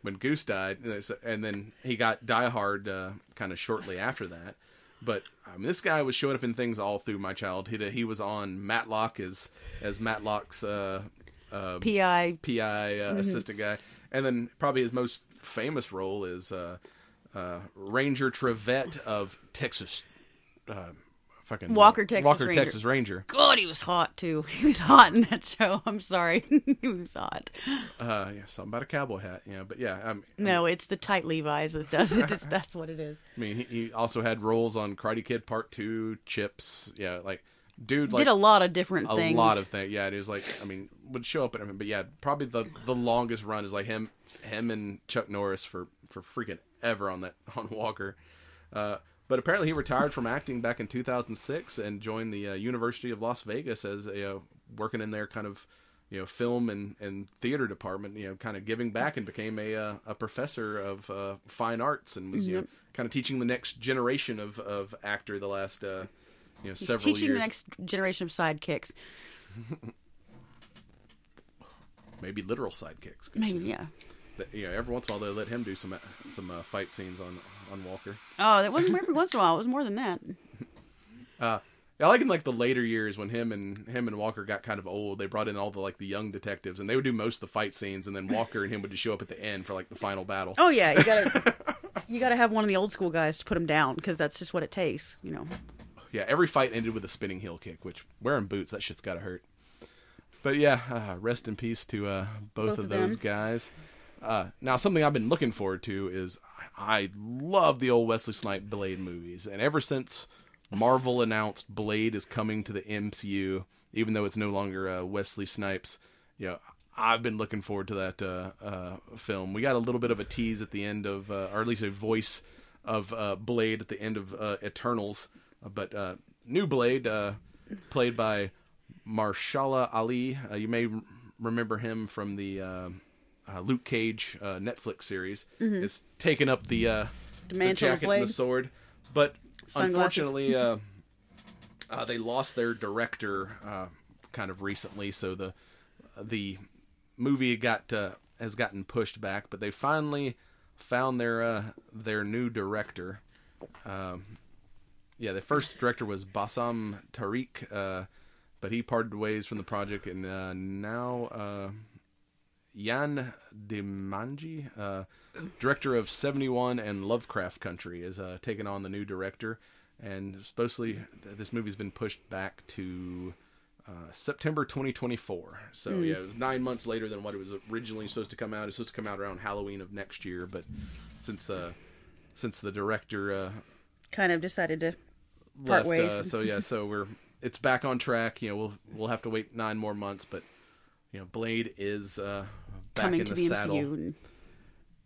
when Goose died, and and then he got Die Hard uh, kind of shortly after that. But mean, this guy was showing up in things all through my childhood. He, he was on Matlock as as Matlock's uh, uh, PI. PI uh, Mm-hmm. assistant guy, and then probably his most famous role is uh, uh, Ranger Trivette of Texas. Fucking Walker, Texas Walker, Ranger. Texas Ranger. God, he was hot too. He was hot in that show. I'm sorry. he was hot. Uh, yeah, something about a cowboy hat. Yeah, but yeah, um, No, it's the tight Levi's that does it. It's, that's what it is. I mean, he, he also had roles on Karate Kid Part Two, Chips. Yeah, like dude, like Did a lot of different a things. A lot of things. Yeah, it was like I mean, would show up in everything. But yeah, probably the the longest run is like him him and Chuck Norris for for freaking ever on that on Walker. Uh, but apparently he retired from acting back in 2006 and joined the uh, University of Las Vegas as a uh, working in their kind of you know film and, and theater department. You know, kind of giving back and became a uh, a professor of uh, fine arts and was you know kind of teaching the next generation of of actor the last uh, you know He's several teaching years. the next generation of sidekicks. maybe literal sidekicks. Maybe, yeah. that- you know, every once in a while they let him do some uh, some uh, fight scenes on on Walker. Oh, that wasn't every once in a while. It was more than that. Uh, I like in like the later years when him and him and Walker got kind of old. They brought in all the like the young detectives, and they would do most of the fight scenes, and then Walker and him would just show up at the end for like the final battle. Oh yeah, you gotta you gotta have one of the old school guys to put him down because that's just what it takes. You know. Yeah, every fight ended with a spinning heel kick, which wearing boots that shit's gotta hurt. But yeah, uh, rest in peace to uh, both, Both of of those guys. Uh, now, something I've been looking forward to is I, love the old Wesley Snipe Blade movies, and ever since Marvel announced Blade is coming to the MCU, even though it's no longer uh, Wesley Snipes, you know, I've been looking forward to that uh, uh, film. We got a little bit of a tease at the end of, uh, or at least a voice of uh, Blade at the end of Eternals, but new Blade, played by Mahershala Ali. You may remember him from the uh, Luke Cage uh, Netflix series. Is taking up the, uh, The the jacket and the sword, but Sunglasses. unfortunately, uh, uh, they lost their director uh, kind of recently, so the the movie got uh, has gotten pushed back. But they finally found their uh, their new director. Um, yeah, the first director was Bassam Tariq, uh, but he parted ways from the project, and uh, now uh, Yann Demange, uh, director of 71 and Lovecraft Country, is uh, taking on the new director. And supposedly, this movie's been pushed back to uh, September 2024. So, Hmm. yeah, it was nine months later than what it was originally supposed to come out. It's supposed to come out around Halloween of next year, but since uh, since the director uh, Kind of decided to part left. ways. Uh, so yeah, so we're it's back on track. You know, we'll we'll have to wait nine more months, but you know, Blade is uh, coming in to the, the saddle. MCU.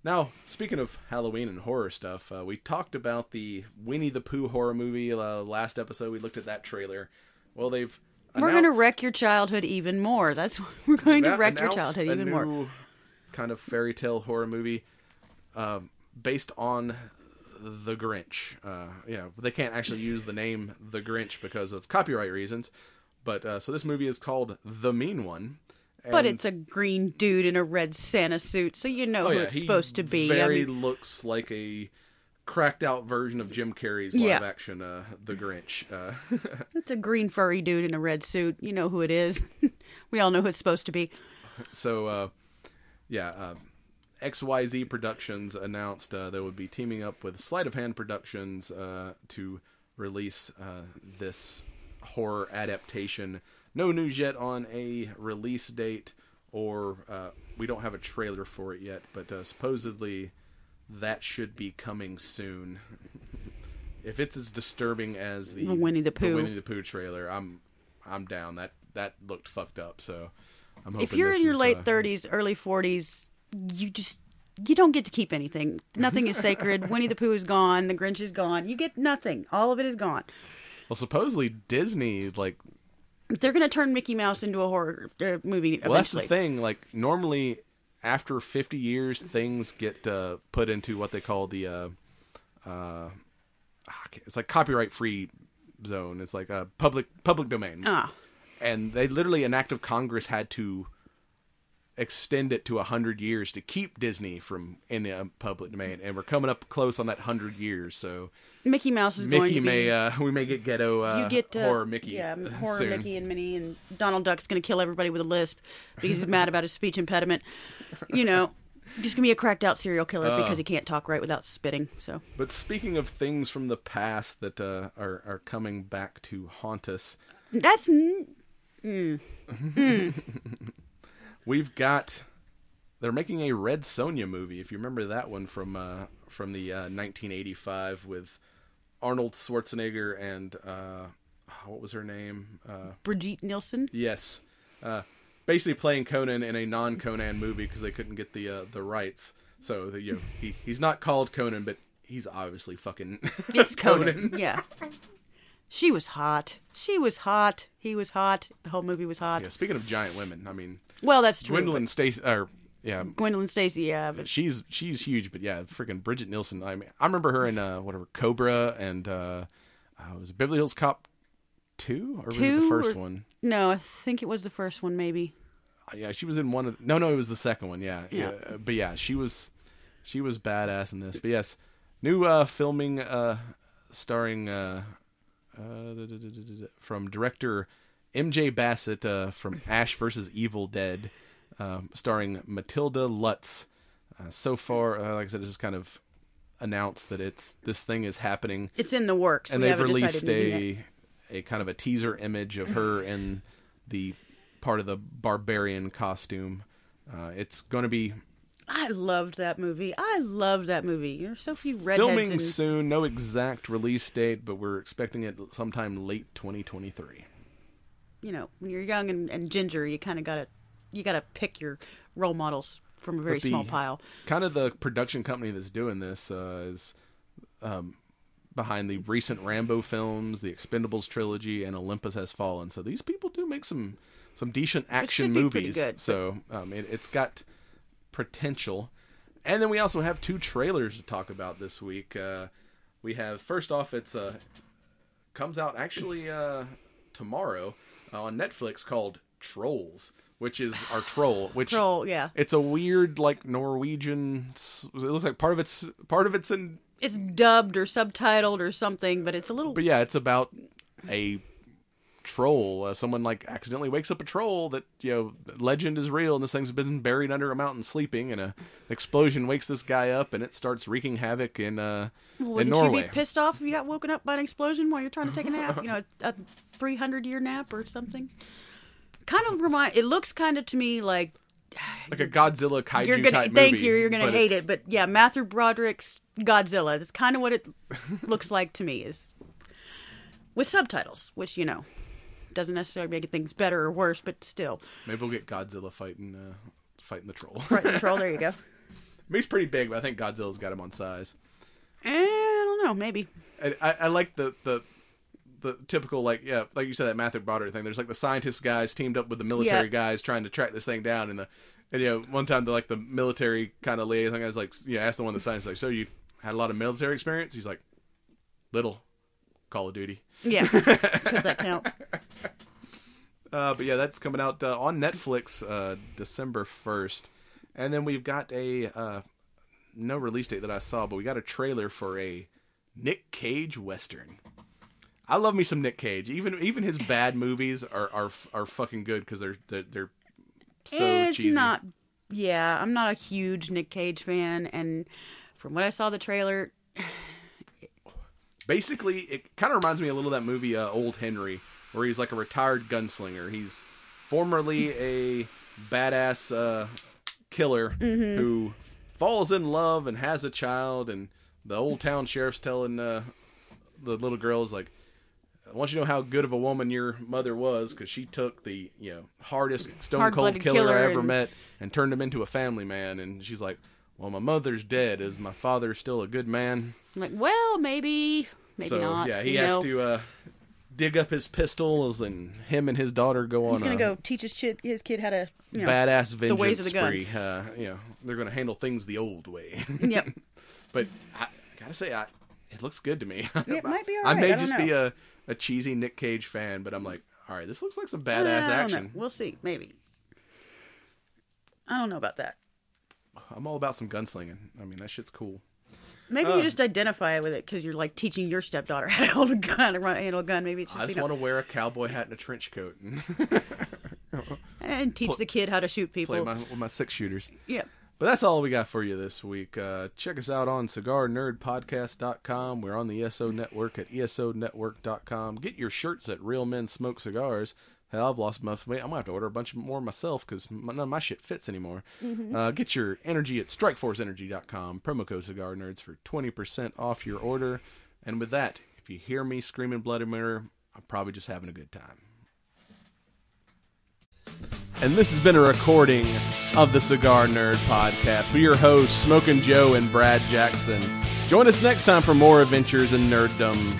Now, speaking of Halloween and horror stuff, uh, we talked about the Winnie the Pooh horror movie uh, last episode. We looked at that trailer. Well, they've we're going to wreck your childhood even more. That's what we're going to wreck your childhood even more. Kind of fairy tale horror movie um, based on the Grinch. Uh, you they can't actually use the name the Grinch because of copyright reasons. But uh, so this movie is called The Mean One. But it's a green dude in a red Santa suit, so you know oh who yeah, it's supposed to be. I Very mean, looks like a cracked out version of Jim Carrey's Yeah. live action uh, The Grinch. Uh, it's a green furry dude in a red suit. You know who it is. we all know who it's supposed to be. so uh, yeah, uh, XYZ Productions announced uh, they would be teaming up with Sleight of Hand Productions uh, to release uh, this horror adaptation. No news yet on a release date, or uh, we don't have a trailer for it yet. But uh, supposedly, that should be coming soon. if it's as disturbing as the Winnie the Pooh. Winnie the Pooh trailer, I'm I'm down. That that looked fucked up. So I'm hoping if you're in your is, late uh, 30s, early 40s, you just you don't get to keep anything. Nothing is sacred. Winnie the Pooh is gone. The Grinch is gone. You get nothing. All of it is gone. Well, supposedly Disney like They're going to turn Mickey Mouse into a horror uh, movie Well, that's the thing. Like normally, after 50 years, things get uh, put into what they call the uh, uh, ah, it's like copyright free zone. It's like a public public domain, Ah, and they literally an act of Congress had to extend it to 100 years to keep Disney from in the public domain, and we're coming up close on that 100 years. So Mickey Mouse is going Mickey to be. may uh, we may get ghetto uh, you get uh, horror Mickey, yeah, horror soon. Mickey and Minnie, and Donald Duck's going to kill everybody with a lisp because he's mad about his speech impediment. You know, just gonna be a cracked out serial killer Uh. because he can't talk right without spitting. So But speaking of things from the past that uh, are are coming back to haunt us, that's n- we've got they're making a Red Sonja movie. If you remember that one from uh, from the uh, 1985 with Arnold Schwarzenegger and uh, what was her name? Uh, Brigitte Nielsen. yes, uh, basically playing Conan in a non Conan movie because they couldn't get the uh, the rights. So the, you know, he he's not called Conan, but he's obviously fucking It's Conan. Yeah. She was hot. She was hot. He was hot. The whole movie was hot. Yeah, speaking of giant women, I mean Well, that's true. Gwendolyn Stacy, or yeah, Gwendolyn Stacy, yeah, but she's she's huge, but yeah, freaking Bridget Nielsen. I mean, I remember her in uh, whatever Cobra and uh, uh, was it Beverly Hills Cop two or was it the first or- one? no, I think it was the first one, maybe. Uh, Yeah, she was in one of. No, no, it was the second one. Yeah, yeah. Yeah. But yeah, she was she was badass in this. But yes, new uh, filming uh, starring uh, uh, from director M.J. Bassett uh, from Ash versus Evil Dead, um, starring Matilda Lutz. Uh, so far, uh, like I said, it's just kind of announced that it's this thing is happening It's in the works. and we they've released decided anything yet. a a kind of a teaser image of her in the part of the barbarian costume. Uh, it's going to be I loved that movie. I loved that movie. There's so few redheads filming in soon. No exact release date, but we're expecting it sometime late 2023. You know, when you're young and, and ginger, you kind of gotta you gotta pick your role models from a very the- small pile. Kind of the production company that's doing this uh, is um, behind the recent Rambo films, the Expendables trilogy, and Olympus Has Fallen. So these people do make some some decent action movies. good, so um, it, it's got potential. And then we also have two trailers to talk about this week. Uh, we have first off, it's uh, comes out actually uh, tomorrow Uh, on Netflix called Trolls, which is our troll. Which Troll, yeah. it's a weird like Norwegian. It looks like part of it's part of it's in, It's dubbed or subtitled or something, but it's a little but yeah, it's about a troll. Uh, someone like accidentally wakes up a troll that you know legend is real, and this thing's been buried under a mountain sleeping, and a explosion wakes this guy up, and it starts wreaking havoc in uh in Wouldn't Norway. you be pissed off if you got woken up by an explosion while you're trying to take a nap? You know, a 300 year nap or something. Kind of remind. It looks kind of to me like like a Godzilla kaiju you're gonna type thank movie, you. You're gonna hate it's- it, but yeah, Matthew Broderick's Godzilla. That's kind of what it looks like to me. Is with subtitles, which you know doesn't necessarily make things better or worse, but still, maybe we'll get Godzilla fighting uh, fighting the troll. right control. There you go. He's pretty big, but I think Godzilla's got him on size. Eh, I don't know. Maybe I, I, I like the, the the typical like yeah like you said that Matthew Broderick thing. There's like the scientist guys teamed up with the military Yeah. guys trying to track this thing down, and the and you know one time the like the military kind of liaison guys like you know, asked the one the scientists like so you had a lot of military experience. He's like little Call of Duty. yeah, because that counts. Uh, but yeah, that's coming out uh, on Netflix uh, December first, and then we've got a uh, no release date that I saw, but we got a trailer for a Nick Cage western. I love me some Nick Cage. Even even his bad movies are are are fucking good because they're, they're they're so it's cheesy. not. Yeah, I'm not a huge Nick Cage fan, and from what I saw the trailer, Basically, it kind of reminds me a little of that movie uh, Old Henry, where he's like a retired gunslinger. He's formerly a badass uh, killer who falls in love and has a child, and the old town sheriff's telling uh, the little girl is like, "I want you to know how good of a woman your mother was because she took the you know hardest stone cold killer, killer I ever and- met and turned him into a family man." And she's like, "Well, my mother's dead. Is my father still a good man?" I'm like, well, maybe, maybe so not. yeah, he you has know. to uh, dig up his pistols, and him and his daughter go on He's gonna a go teach his kid, his kid how to, you know, badass vengeance ways of the gun. spree. Uh, you know, they're gonna handle things the old way. Yep. but I gotta say, I it looks good to me. It might be I may I don't just be a, a cheesy Nick Cage fan, but I'm like, all right, this looks like some I badass don't know. action. We'll see. Maybe. I don't know about that. I'm all about some gunslinging. I mean, that shit's cool. Maybe Uh. you just identify with it because you're like teaching your stepdaughter how to hold a gun and run handle a gun. Maybe it's just, I just you know, want to wear a cowboy hat and a trench coat and and teach pl- the kid how to shoot play people. my, with my six shooters. Yeah. But that's all we got for you this week. Uh, check us out on cigarnerdpodcast.com. We're on the ESO Network at esonetwork.com. Get your shirts at Real Men Smoke Cigars. Hell, I've lost my weight. I'm going to have to order a bunch more myself because none of my shit fits anymore. Uh, get your energy at strikeforceenergy.com. Promo code Cigar Nerds for 20% off your order. And with that, if you hear me screaming Bloody Mirror, I'm probably just having a good time. And this has been a recording of the Cigar Nerd Podcast. We're your hosts, Smoking Joe and Brad Jackson. Join us next time for more adventures in nerddom.